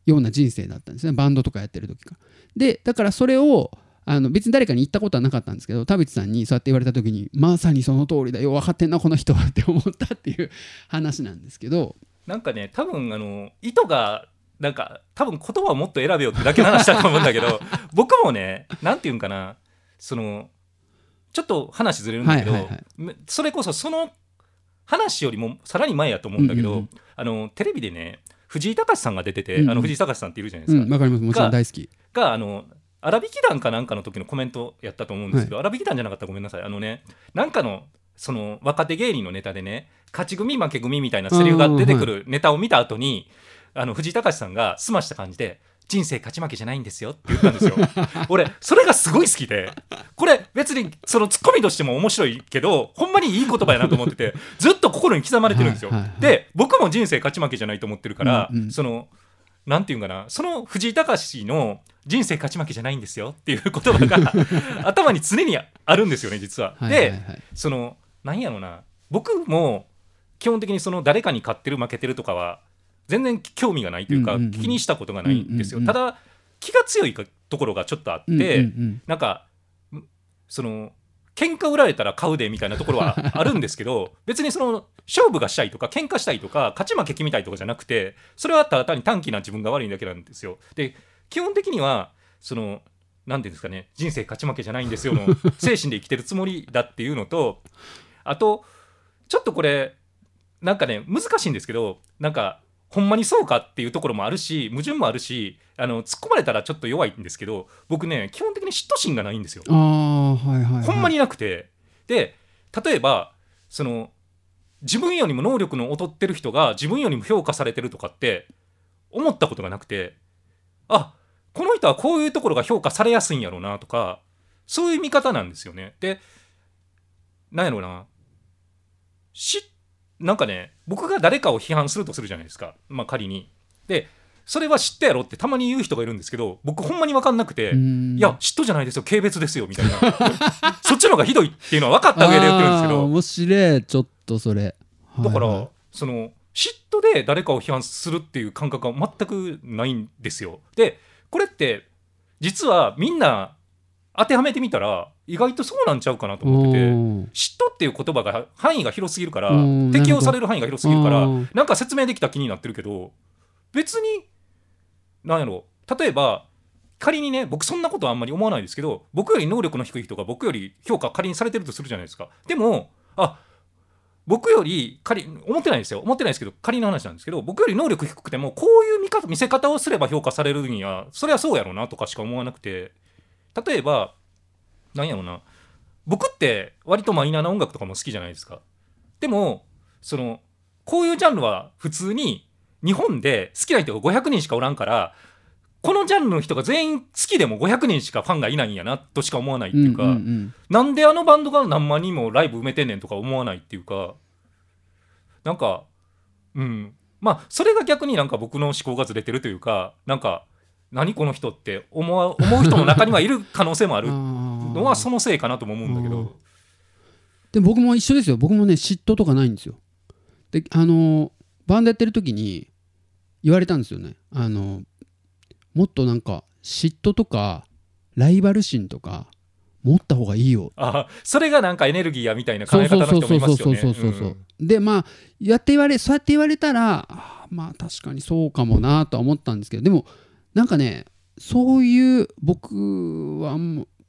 ような人生だったんですねバンドとかやってる時か。でだからそれをあの別に誰かに言ったことはなかったんですけど田淵さんにそうやって言われた時にまさにその通りだよ。分かってんなこの人はって思ったっていう話なんですけどなんかね多分あの意図がなんか多分言葉をもっと選べよってだけの話だと思うんだけど [LAUGHS] 僕もねなんていうんかなそのちょっと話ずれるんだけど、はいはいはい。めそれこそその話よりもさらに前やと思うんだけど、うんうんうん。あのテレビでね藤井隆さんが出てて、うんうん。あの藤井隆さんっているじゃないでうすか、んわかります。もちろん大好き。があの荒引き団かなんかの時のコメントやったと思うんですけど、荒引き団じゃなかったらごめんなさい。あのねなんかのその若手芸人のネタでね勝ち組負け組みたいなセリフが出てくるネタを見た後にあの藤井隆さんが澄ました感じで人生勝ち負けじゃないんですよって言ったんですよ。[LAUGHS] 俺それがすごい好きでこれ別にそのツッコミとしても面白いけどほんまにいい言葉やなと思っててずっと心に刻まれてるんですよ、で僕も人生勝ち負けじゃないと思ってるから、うんうん。そのなんていうんかな。その藤井隆の人生勝ち負けじゃないんですよっていう言葉が [LAUGHS] 頭に常にあるんですよね実は。はいはいはい。でそのなんやろな。僕も基本的にその誰かに勝ってる負けてるとかは全然興味がないというか、うんうんうん。気にしたことがないんですよ。うんうんうんただ気が強いかところがちょっとあって、うんうんうんなんかんその喧嘩売られたら買うでみたいなところは [LAUGHS] あるんですけど別にその勝負がしたいとか喧嘩したいとか勝ち負け決めたいとかじゃなくてそれはただ単に短気な自分が悪いだけなんですよ。で基本的にはそのなんていうんですかね人生勝ち負けじゃないんですよの精神で生きてるつもりだっていうのとあとちょっとこれなんかね難しいんですけどなんかほんまにそうかっていうところもあるし矛盾もあるしあの突っ込まれたらちょっと弱いんですけど僕ね基本的に嫉妬心がないんですよ。はいはい、はい、ほんまになくてで例えばその自分よりも能力の劣ってる人が自分よりも評価されてるとかって思ったことがなくてあこの人はこういうところが評価されやすいんやろうなとかそういう見方なんですよね。でなんやろうなしなんかね僕が誰かを批判するとするじゃないですか、まあ、仮に。でそれは知ったやろってたまに言う人がいるんですけど僕ほんまに分かんなくて。いいや、嫉妬じゃないですよ、軽蔑ですよみたいな、[LAUGHS] そっちの方がひどいっていうのは分かった上で言ってるんですけど、面白いちょっとそれだから、はいはいその嫉妬で誰かを批判するっていう感覚は全くないんですよ。で、これって、実はみんな当てはめてみたら、意外とそうなんちゃうかなと思ってて。嫉妬っていう言葉が範囲が広すぎるからうん。適用される範囲が広すぎるからうんなんか説明できた気になってるけど別になんやろ例えば仮にね僕そんなことはあんまり思わないですけど僕より能力の低い人が僕より評価仮にされてるとするじゃないですか。でもあ僕より仮思ってないですよ。思ってないですけど仮の話なんですけど僕より能力低くてもこういう見方見せ方をすれば評価されるにはそれはそうやろうなとかしか思わなくて例えばなんやろうな。僕って割とマイナーな音楽とかも好きじゃないですか。でもそのこういうジャンルは普通に日本で好きな人が500人しかおらんからこのジャンルの人が全員好きでも500人しかファンがいないんやなとしか思わないっていうか、うんうんうん。なんであのバンドが何万人もライブ埋めてんねんとか思わないっていうかなんかうん。まあそれが逆になんか僕の思考がずれてるというかなんか何この人って思わ思う人の中にはいる可能性もある。のはそのせいかなとも思うんだけうん。どで僕も一緒ですよ。僕もね嫉妬とかないんですよ。であのバンドやってる時に言われたんですよね。あのもっとなんか嫉妬とかライバル心とか持った方がいいよ。あそれがなんかエネルギーやみたいな考そうえ方そうそうの人もいそうそうますよね。そうそう。そうでまあやって言われそうやって言われたらあーまあ確かにそうかもなとは思ったんですけどでもなんかねそういう僕は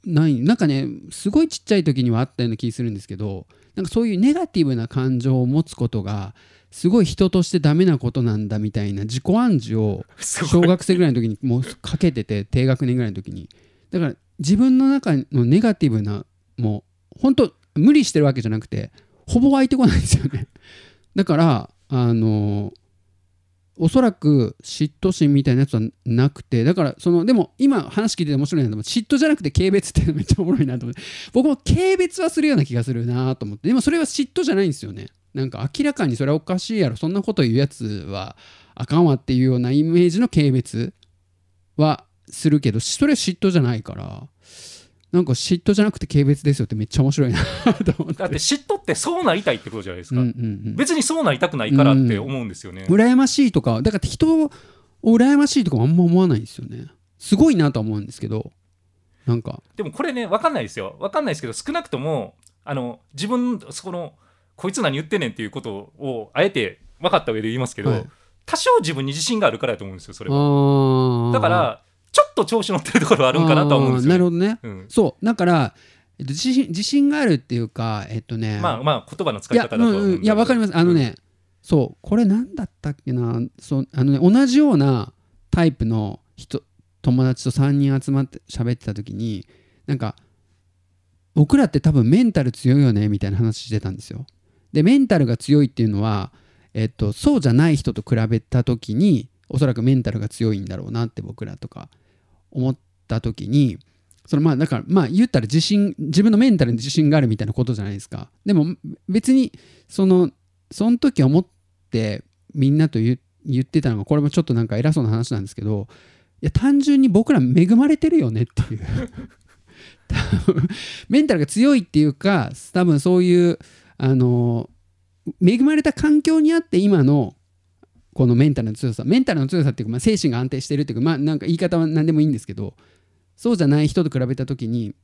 ないなんかねすごいちっちゃい時にはあったような気するんですけどなんかそういうネガティブな感情を持つことがすごい人としてダメなことなんだみたいな自己暗示を小学生ぐらいの時にもうかけてて低学年ぐらいの時に。だから自分の中のネガティブなもう本当無理してるわけじゃなくてほぼ湧いてこないんですよね。だからあのおそらく嫉妬心みたいなやつはなくてだからそのでも今話聞いてて面白いなと思って嫉妬じゃなくて軽蔑ってめっちゃおもろいなと思って。[LAUGHS] 僕も軽蔑はするような気がするなと思って。でもそれは嫉妬じゃないんですよね。なんか明らかにそれはおかしいやろ。そんなこと言うやつはあかんわっていうようなイメージの軽蔑はするけどそれは嫉妬じゃないから。なんか嫉妬じゃなくて軽蔑ですよってめっちゃ面白いなと思って。だって嫉妬ってそうなりたいってことじゃないですか。うんうんうん。別にそうなりたくないからって思うんですよね。羨ましいとかだから人を羨ましいとかあんま思わないんですよね。すごいなとは思うんですけどなんか。でもこれね分かんないですよ。分かんないですけど少なくともあの自分そこのこいつ何言ってんねんっていうことをあえて分かった上で言いますけど、はい。多少自分に自信があるからだと思うんですよそれは。だからちょっと調子乗ってるところはあるんかなとは思うんですよ、あーなるほどね。うん、そう。だから、えっと、自信自信があるっていうかえっとね。まあまあ言葉の使い方だといやわかります。あのね、そう。これなんだったっけな。そうあのね同じようなタイプの人友達と3人集まって喋ってた時になんか僕らって多分メンタル強いよねみたいな話してたんですよ。でメンタルが強いっていうのは、えっと、そうじゃない人と比べた時におそらくメンタルが強いんだろうなって僕らとか思った時にそのまあだからまあ言ったら自信自分のメンタルに自信があるみたいなことじゃないですか。でも別にそのその時思ってみんなと言ってたのがこれもちょっとなんか偉そうな話なんですけどいや単純に僕ら恵まれてるよねっていう。[LAUGHS] メンタルが強いっていうか多分そういうあの恵まれた環境にあって今のこのメンタルの強さメンタルの強さっていうか、まあ、精神が安定してるっていうかまあなんか言い方は何でもいいんですけどそうじゃない人と比べた時に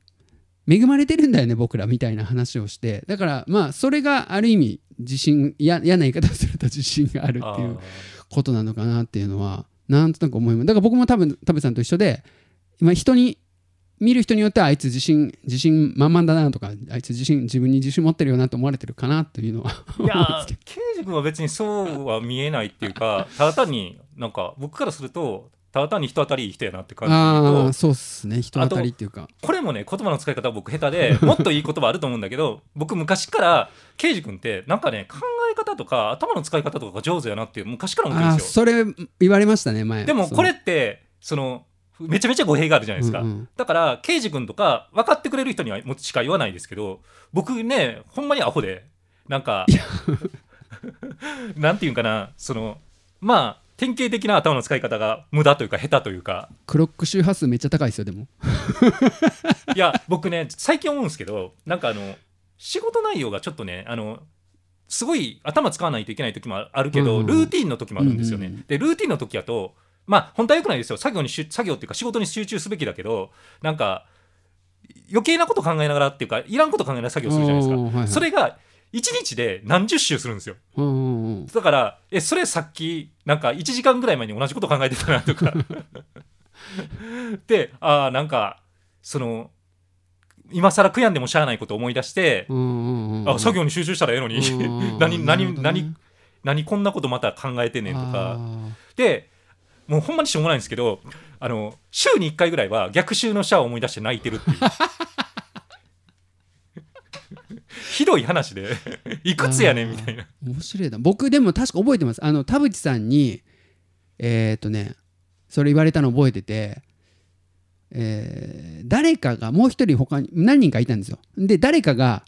恵まれてるんだよね僕らみたいな話をしてだからまあそれがある意味自信嫌な言い方をすると自信があるっていうことなのかなっていうのはなんとなく思います。だから僕も多分田部さんと一緒で今人に見る人によってはあいつ自信自信満々だなとかあいつ自信自分に自信持ってるよなと思われてるかなというのは。いやー刑事君は別にそうは見えないっていうか [LAUGHS] ただ単になんか僕からするとただ単に人当たりいい人やなって感じあとあそうっすね。人当たりっていうか。これもね言葉の使い方は僕下手で [LAUGHS] もっといい言葉あると思うんだけど僕昔から刑事君ってなんかね考え方とか頭の使い方とかが上手やなっていう昔から思ってるんですよ。それ言われましたね前。でもこれってそのめちゃめちゃ語弊があるじゃないですか、うんうん。だから刑事君とか分かってくれる人にはもしか言わないですけど僕ねほんまにアホでなんか [LAUGHS] なんていうんかなそのまあ典型的な頭の使い方が無駄というか下手というか。クロック周波数めっちゃ高いですよでも。[LAUGHS] いや僕ね最近思うんですけどなんかあの仕事内容がちょっとねあのすごい頭使わないといけない時もあるけど、うんうんルーティンの時もあるんですよね。うんうん。でルーティンの時やとまあ本当は良くないですよ。作業にし作業っていうか仕事に集中すべきだけどなんか余計なこと考えながらっていうかいらんこと考えながら作業するじゃないですか。はいはい。それが1日で何十周するんですよ。だからえそれさっきなんか1時間ぐらい前に同じこと考えてたなとか。でああなんかその今更悔やんでもしゃあないことを思い出して、あ作業に集中したらええのに。うん [LAUGHS] 何何何何こんなことまた考えてんねんとか。あでもうほんまにしょうもないんですけどあの週に1回ぐらいは逆襲のシャアを思い出して泣いてるっていう。[LAUGHS] ひどい話で。いくつやねんみたいな。ー面白いな。僕でも確か覚えてます。あの田淵さんにえーっとねそれ言われたの覚えててえー誰かがもう一人他に何人かいたんですよ。で誰かが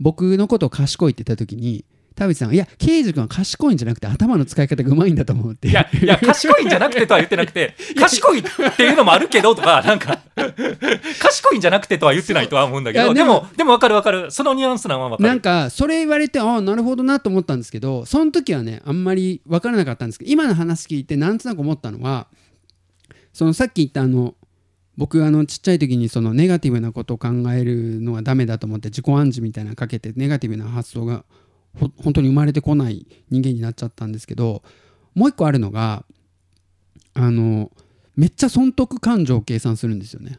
僕のことを賢いって言った時に田淵さんが「いや刑事君は賢いんじゃなくて頭の使い方がうまいんだと思う」っていや、いや、賢いんじゃなくてとは言ってなくて、[LAUGHS] 賢いっていうのもあるけどとか、なんか、[LAUGHS] 賢いんじゃなくてとは言ってないとは思うんだけど、でもでも、分かる分かる。そのニュアンスなんは分かる。なんかそれ言われてああなるほどなと思ったんですけどその時はねあんまり分からなかったんですけど今の話聞いてなんとなく思ったのはそのさっき言ったあの僕あのちっちゃい時にそのネガティブなことを考えるのはダメだと思って自己暗示みたいなのかけてネガティブな発想がほ本当に生まれてこない人間になっちゃったんですけどもう一個あるのがあのめっちゃ損得感情を計算するんですよね。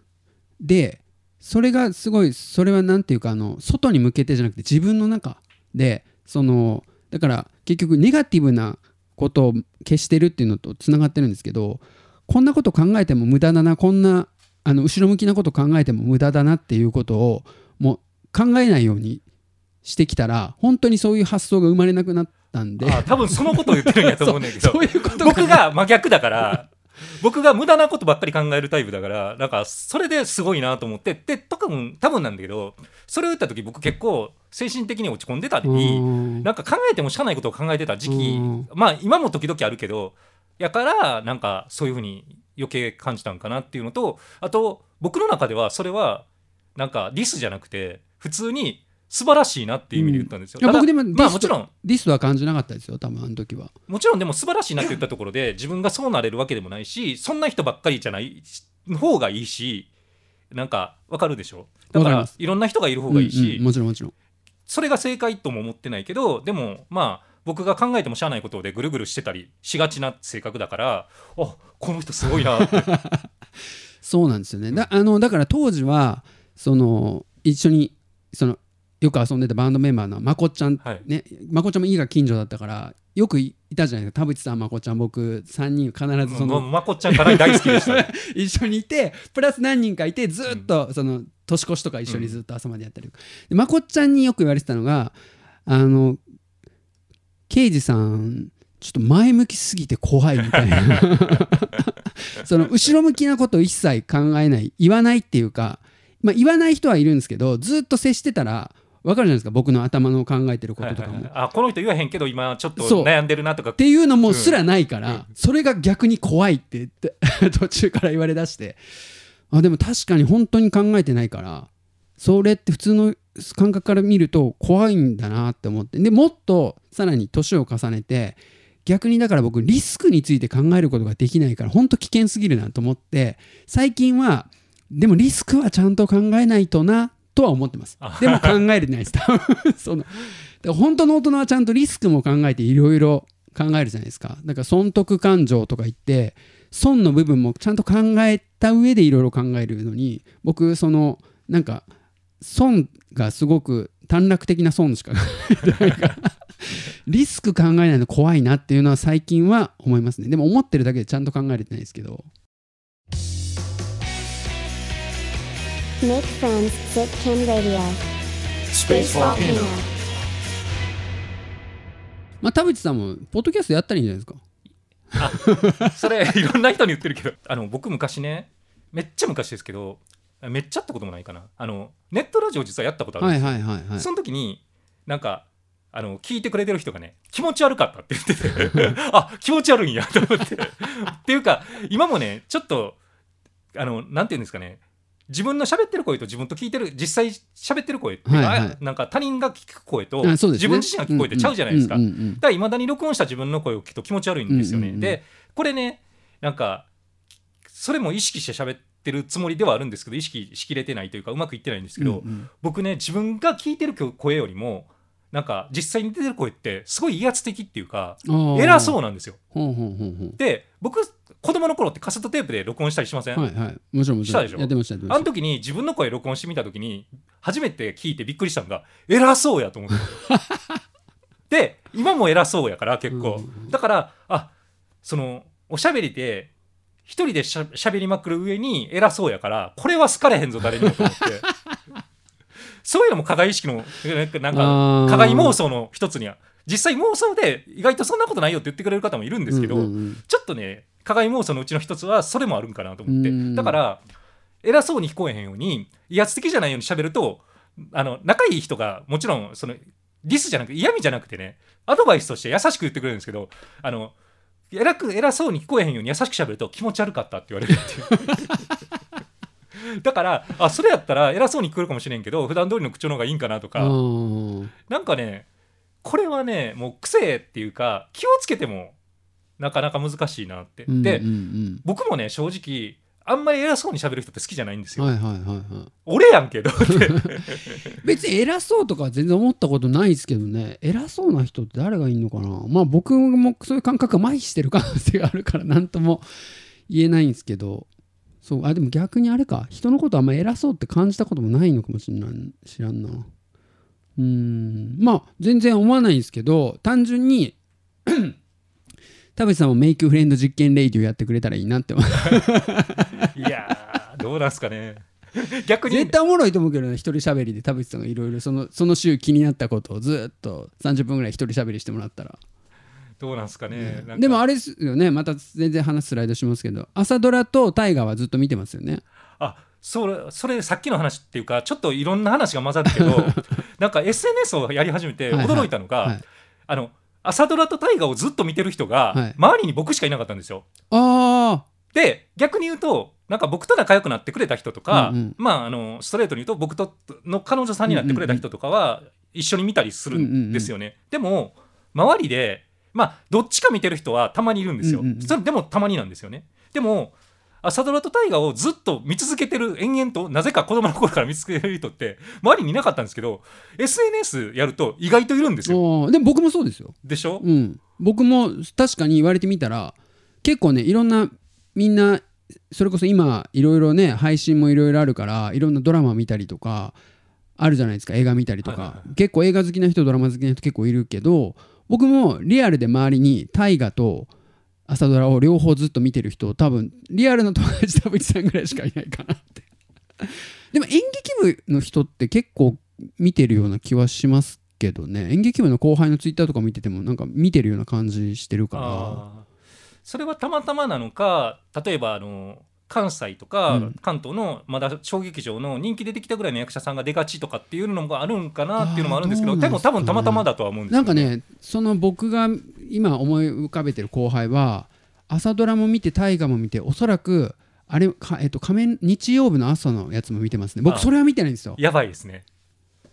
でそれがすごいそれは何ていうかあの外に向けてじゃなくて自分の中でそのだから結局ネガティブなことを消してるっていうのとつながってるんですけどこんなこと考えても無駄だなこんなあの後ろ向きなこと考えても無駄だなっていうことをもう考えないようにしてきたら本当にそういう発想が生まれなくなったんで。あ多分そのことを言ってるんやと [LAUGHS] 思うんだけど。そういうこと僕が真逆だから僕が無駄なことばっかり考えるタイプだからなんかそれですごいなと思ってで多分多分なんだけどそれを言った時僕結構精神的に落ち込んでたりうん。なんか考えてもしゃあないことを考えてた時期うん。まあ今も時々あるけどやからなんかそういうふうに余計感じたんかなっていうのとあと僕の中ではそれはなんかディスじゃなくて普通に素晴らしいなっていう意味で言ったんですよ。ただいや僕でもまあもちろん。ディスは感じなかったですよ多分あの時は。もちろんでも素晴らしいなって言ったところで自分がそうなれるわけでもないしそんな人ばっかりじゃない。方がいいしなんかわかるでしょ。だからいろんな人がいる方がいいし、うんうんもちろんもちろん。それが正解とも思ってないけどでもまあ僕が考えてもしゃあないことでぐるぐるしてたりしがちな性格だからあこの人すごいなって。[LAUGHS] そうなんですよね。だあのだから当時はその一緒にそのよく遊んでたバンドメンバーのまこっちゃん、はい。ねまこっちゃんも家が近所だったからよくいたじゃないですか。田淵さんまこっちゃん僕3人必ずそのまこっちゃんから大好きでした、ね、[LAUGHS] 一緒にいてプラス何人かいてずっとその年越しとか一緒にずっと朝までやったり、でまこっちゃんによく言われてたのがあの刑事さんちょっと前向きすぎて怖いみたいな。その後ろ向きなことを一切考えない言わないっていうか、まあ、言わない人はいるんですけどずっと接してたら分かるじゃないですか？僕の頭の考えてることとかも。はいはいはい。あこの人言わへんけど今ちょっと悩んでるなとか。っていうのもすらないから、それが逆に怖いって言って途中から言われだして。あでも確かに本当に考えてないからそれって普通の感覚から見ると怖いんだなって思って。でもっとさらに年を重ねて逆にだから僕リスクについて考えることができないから本当危険すぎるなと思って最近はでもリスクはちゃんと考えないとなとは思ってます。あ。でも考えれてないです。[LAUGHS] 多分その。本当の大人はちゃんとリスクも考えていろいろ考えるじゃないですか。だから損得感情とか言って損の部分もちゃんと考えた上でいろいろ考えるのに僕そのなんか損がすごく短絡的な損しか考えてないから。リスク考えないの怖いなっていうのは最近は思いますね。でも思ってるだけでちゃんと考えれてないですけど Make friends, Zipkin Radio. Space Volcano. まあ田淵さんもポッドキャストやったらいいんじゃないですか？それ [LAUGHS] いろんな人に言ってるけどあの僕昔ねめっちゃ昔ですけどめっちゃってこともないかな。あのネットラジオ実はやったことあるんはいですよ、はいはいはいその時になんかあの聞いてくれてる人がね気持ち悪かったって言ってて。あ気持ち悪いんやと思って。っていうか今もねちょっとあのなんていうんですかね自分の喋ってる声と自分と聞いてる実際喋ってる声ってはいはい。なんか他人が聞く声と自分自身が聞く声ってちゃうじゃないですか。だからいまだに録音した自分の声を聞くと気持ち悪いんですよね。うんうんうんでこれねなんかそれも意識して喋ってるつもりではあるんですけど意識しきれてないというかうまくいってないんですけど、うんうん。僕ね自分が聞いてる声よりもなんか実際に出てる声ってすごい威圧的っていうか偉そうなんですよ。ほうほうほうほう。で僕子供の頃ってカセットテープで録音したりしません、はいはい。もちろんもちろん。したでしょ？やってましたやってました。あの時に自分の声録音してみた時に初めて聞いてびっくりしたのが偉そうやと思って。[LAUGHS] で今も偉そうやから結構、うんだからあそのおしゃべりで一人でしゃしゃべりまくる上に偉そうやからこれは好かれへんぞ誰にもと思って。[LAUGHS] そういうのも加害意識のなんかあー。加害妄想の一つには。実際妄想で意外とそんなことないよって言ってくれる方もいるんですけど、ちょっとね加害妄想のうちの一つはそれもあるんかなと思って。うん。だから偉そうに聞こえへんように威圧的じゃないように喋るとあの仲いい人がもちろんそのディスじゃなくて嫌味じゃなくてねアドバイスとして優しく言ってくれるんですけどあの偉く偉そうに聞こえへんように優しく喋ると気持ち悪かったって言われるっていう。だからあそれやったら偉そうに聞こえるかもしれんけど普段通りの口調の方がいいんかなとあかーなんかねこれはねもう癖っていうか気をつけてもなかなか難しいなって、でうんうんうん。僕もね正直あんまり偉そうに喋る人って好きじゃないんですよ、はいはいはいはい。俺やんけどって。[LAUGHS] 別に偉そうとかは全然思ったことないですけどね。偉そうな人って誰がいいのかな。まあ僕もそういう感覚が麻痺してる可能性があるから何とも言えないんですけど。そうあでも逆にあれか。人のことあんま偉そうって感じたこともないのかもしれない知らんな。うーん。まあ全然思わないんですけど単純に田淵さんもメイクフレンド実験レイディをやってくれたらいいなって思う。いやーどうなんすかね。[LAUGHS] 逆に。絶対おもろいと思うけどね一人喋りで田淵さんがいろいろそのその週気になったことをずっと30分ぐらい一人喋りしてもらったら、どうなんすかね。か。でもあれですよね。また全然話スライドしますけど朝ドラと大河はずっと見てますよね。あそれそれさっきの話っていうかちょっといろんな話が混ざるけど [LAUGHS] なんか SNS をやり始めてはいはい驚いたのが、はい。あの朝ドラと大河をずっと見てる人が、はい周りに僕しかいなかったんですよ。あで逆に言うとなんか僕と仲良くなってくれた人とか、うんうんまああのストレートに言うと僕との彼女さんになってくれた人とかは一緒に見たりするんですよね。でも周りでまあどっちか見てる人はたまにいるんですよ。うんうんでもたまになんですよね。でも朝ドラと大河をずっと見続けてる延々となぜか子供の頃から見続けてる人って周りにいなかったんですけど SNS やると意外といるんですよ。でも僕もそうですよ。でしょ、うん、僕も確かに言われてみたら結構ねいろんなみんなそれこそ今いろいろね配信もいろいろあるからいろんなドラマ見たりとかあるじゃないですか映画見たりとか、はいはいは結構映画好きな人ドラマ好きな人結構いるけど僕もリアルで周りに大河と朝ドラを両方ずっと見てる人多分リアルな友達田淵さんぐらいしかいないかな。ってでも演劇部の人って結構見てるような気はしますけどね。演劇部の後輩のツイッターとか見ててもなんか見てるような感じしてるかあーそれはたまたまなのか例えばあの関西とかうん。関東のまだ小劇場の人気出てきたぐらいの役者さんが出がちとかっていうのがあるんかなっていうのもあるんですけどでも多分たまたまだとは思うんですけどらなんかねその僕が今思い浮かべてる後輩は朝ドラも見て大河も見ておそらくあれか、えっと、仮面日曜日の朝のやつも見てますね。僕あそれは見てないんですよ。やばいですね。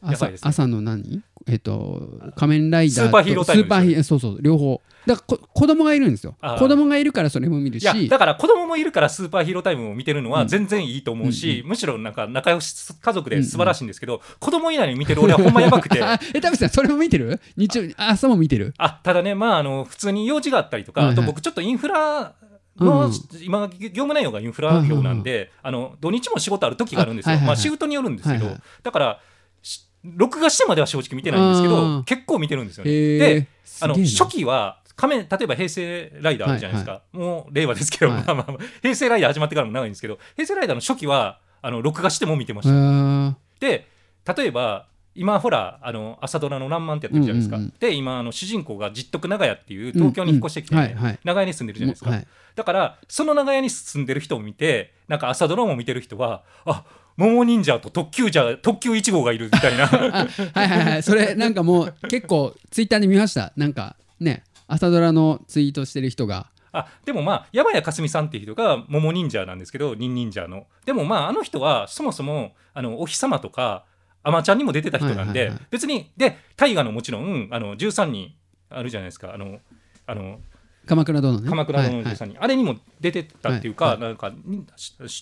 朝ね。朝の何？えっと仮面ライダーとスーパーヒーロータイムスーパーヒーそうそう両方だからこ子供がいるんですよ。子供がいるからそれも見るし。だから子供もいるからスーパーヒーロータイムを見てるのうん。は全然いいと思うし、うんむしろなんか仲良し家族で素晴らしいんですけど、子供以内に見てる俺はほんまやばくて。あ [LAUGHS] え田淵さんそれも見てる？日曜朝も見てる？あただねまああの普通に用事があったりとか、はいはい。あと僕ちょっとインフラの、うん今業務内容がインフラ業なんで、あの土日も仕事ある時があるんですよ、あはいはいはいまあ、シフトによるんですけど、はいはいだからし録画してまでは正直見てないんですけあどー。結構見てるんですよね。へでえあの初期は仮面例えば平成ライダーあるじゃないですか、もう令和ですけど、はい。まあまあまあ平成ライダー始まってからも長いんですけど平成ライダーの初期はあの録画しても見てましへた。ー。で例えば今ほらあの朝ドラの「らんまん」ってやってるじゃないですか、うんうんうん。で今あの主人公が実徳長屋っていう東京に引っ越してきて、うんうん。はいはい。長屋に住んでるじゃないですか、はい。だからその長屋に住んでる人を見てなんか朝ドラも見てる人はあ桃忍者と特急じゃ特急1号がいるみたいな。[LAUGHS] あはいはいはい。それなんかもう結構ツイッターで見ました。なんかね朝ドラのツイートしてる人が。あでもまあ山谷かすみさんっていう人が桃忍者なんですけど忍忍者の。でもまああの人はそもそもあのお日様とかあまちゃんにも出てた人なんで、はいはいはい別にで大河のもちろんあの13人あるじゃないですか。あのあの鎌倉殿ね。鎌倉殿のはい13人、あれにも出てたっていうか、はい。なんかに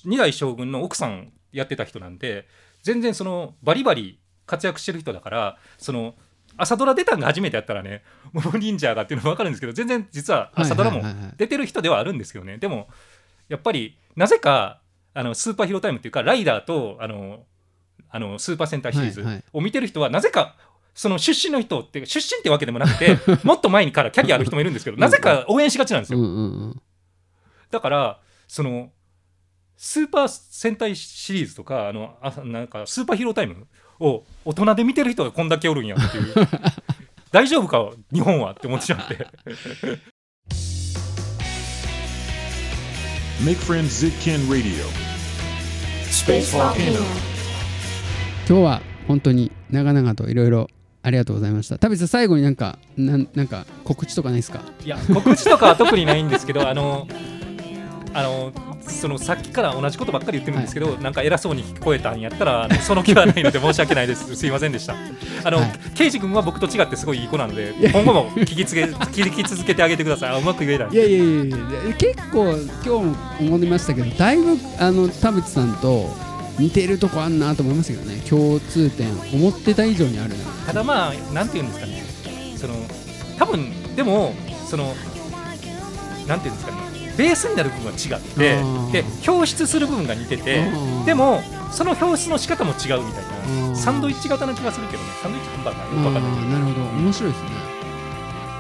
二代将軍の奥さんやってた人なんで全然そのバリバリ活躍してる人だからその朝ドラ出たんが初めてやったらね「桃忍者が」っていうのも分かるんですけど全然実は朝ドラも出てる人ではあるんですけどねでもやっぱりなぜかあのスーパーヒーロータイムっていうかライダーとあのあのスーパー戦隊シリーズを見てる人はなぜかその出身の人って出身ってわけでもなくて [LAUGHS] もっと前にからキャリアある人もいるんですけどなぜか応援しがちなんですよ。うんうんうん。だからそのスーパー戦隊シリーズとかあのあなんかスーパーヒーロータイムを大人で見てる人がこんだけおるんやっていう。[LAUGHS] 大丈夫か？日本はって思っちゃって。Make Friends Zitkin Radio. Space Volcano. 今日は本当に長々といろいろありがとうございました。田淵さん最後になんかなんなんか告知とかないですか？いや告知とかは特にないんですけどあのあのそのさっきから同じことばっかり言ってるんですけど、なんか偉そうに聞こえたんやったらその気はないので申し訳ないです。[LAUGHS] すいませんでした。あの、はい。ケイジ君は僕と違ってすごいいい子なので今後も聞きつけ [LAUGHS] 聞き続けてあげてください。あうまく言えない。いやいやいやいや結構今日も思いましたけどだいぶあの田淵さんと似てるとこあんなと思いましたけどね。共通点思ってた以上にあるな。ただまあなんて言うんですかね。その多分でもそのなんて言うんですかねベースになる部分は違ってで表出する部分が似ててでもその表出の仕方も違うみたいなサンドイッチ型な気がするけどねサンドイッチハンバーガーよくわあかんないーなるほど。面白いですね、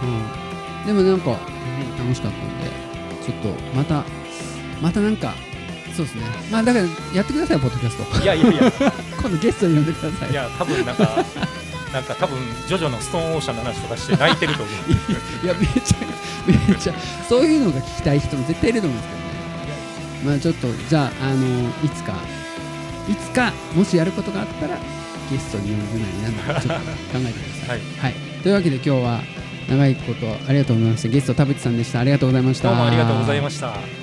うん、でもなんかうん楽しかったんでちょっとまたまたなんかそうですね。まあだからやってくださいポッドキャスト。いやいやいや。[LAUGHS] 今度ゲストに呼んでください。いや多分なんかなんか多分ジョジョのストーンオーシャンの話とかして泣いてると思う。[LAUGHS] いやめっちゃめっちゃそういうのが聞きたい人も絶対いると思うんですけどね。まあちょっとじゃああのいつかいつかもしやることがあったらゲストに呼ぶなりなんだかちょっと考えてください。はい。はい、というわけで今日は長いことありがとうございました。ゲスト田淵さんでした。ありがとうございました。どうもありがとうございました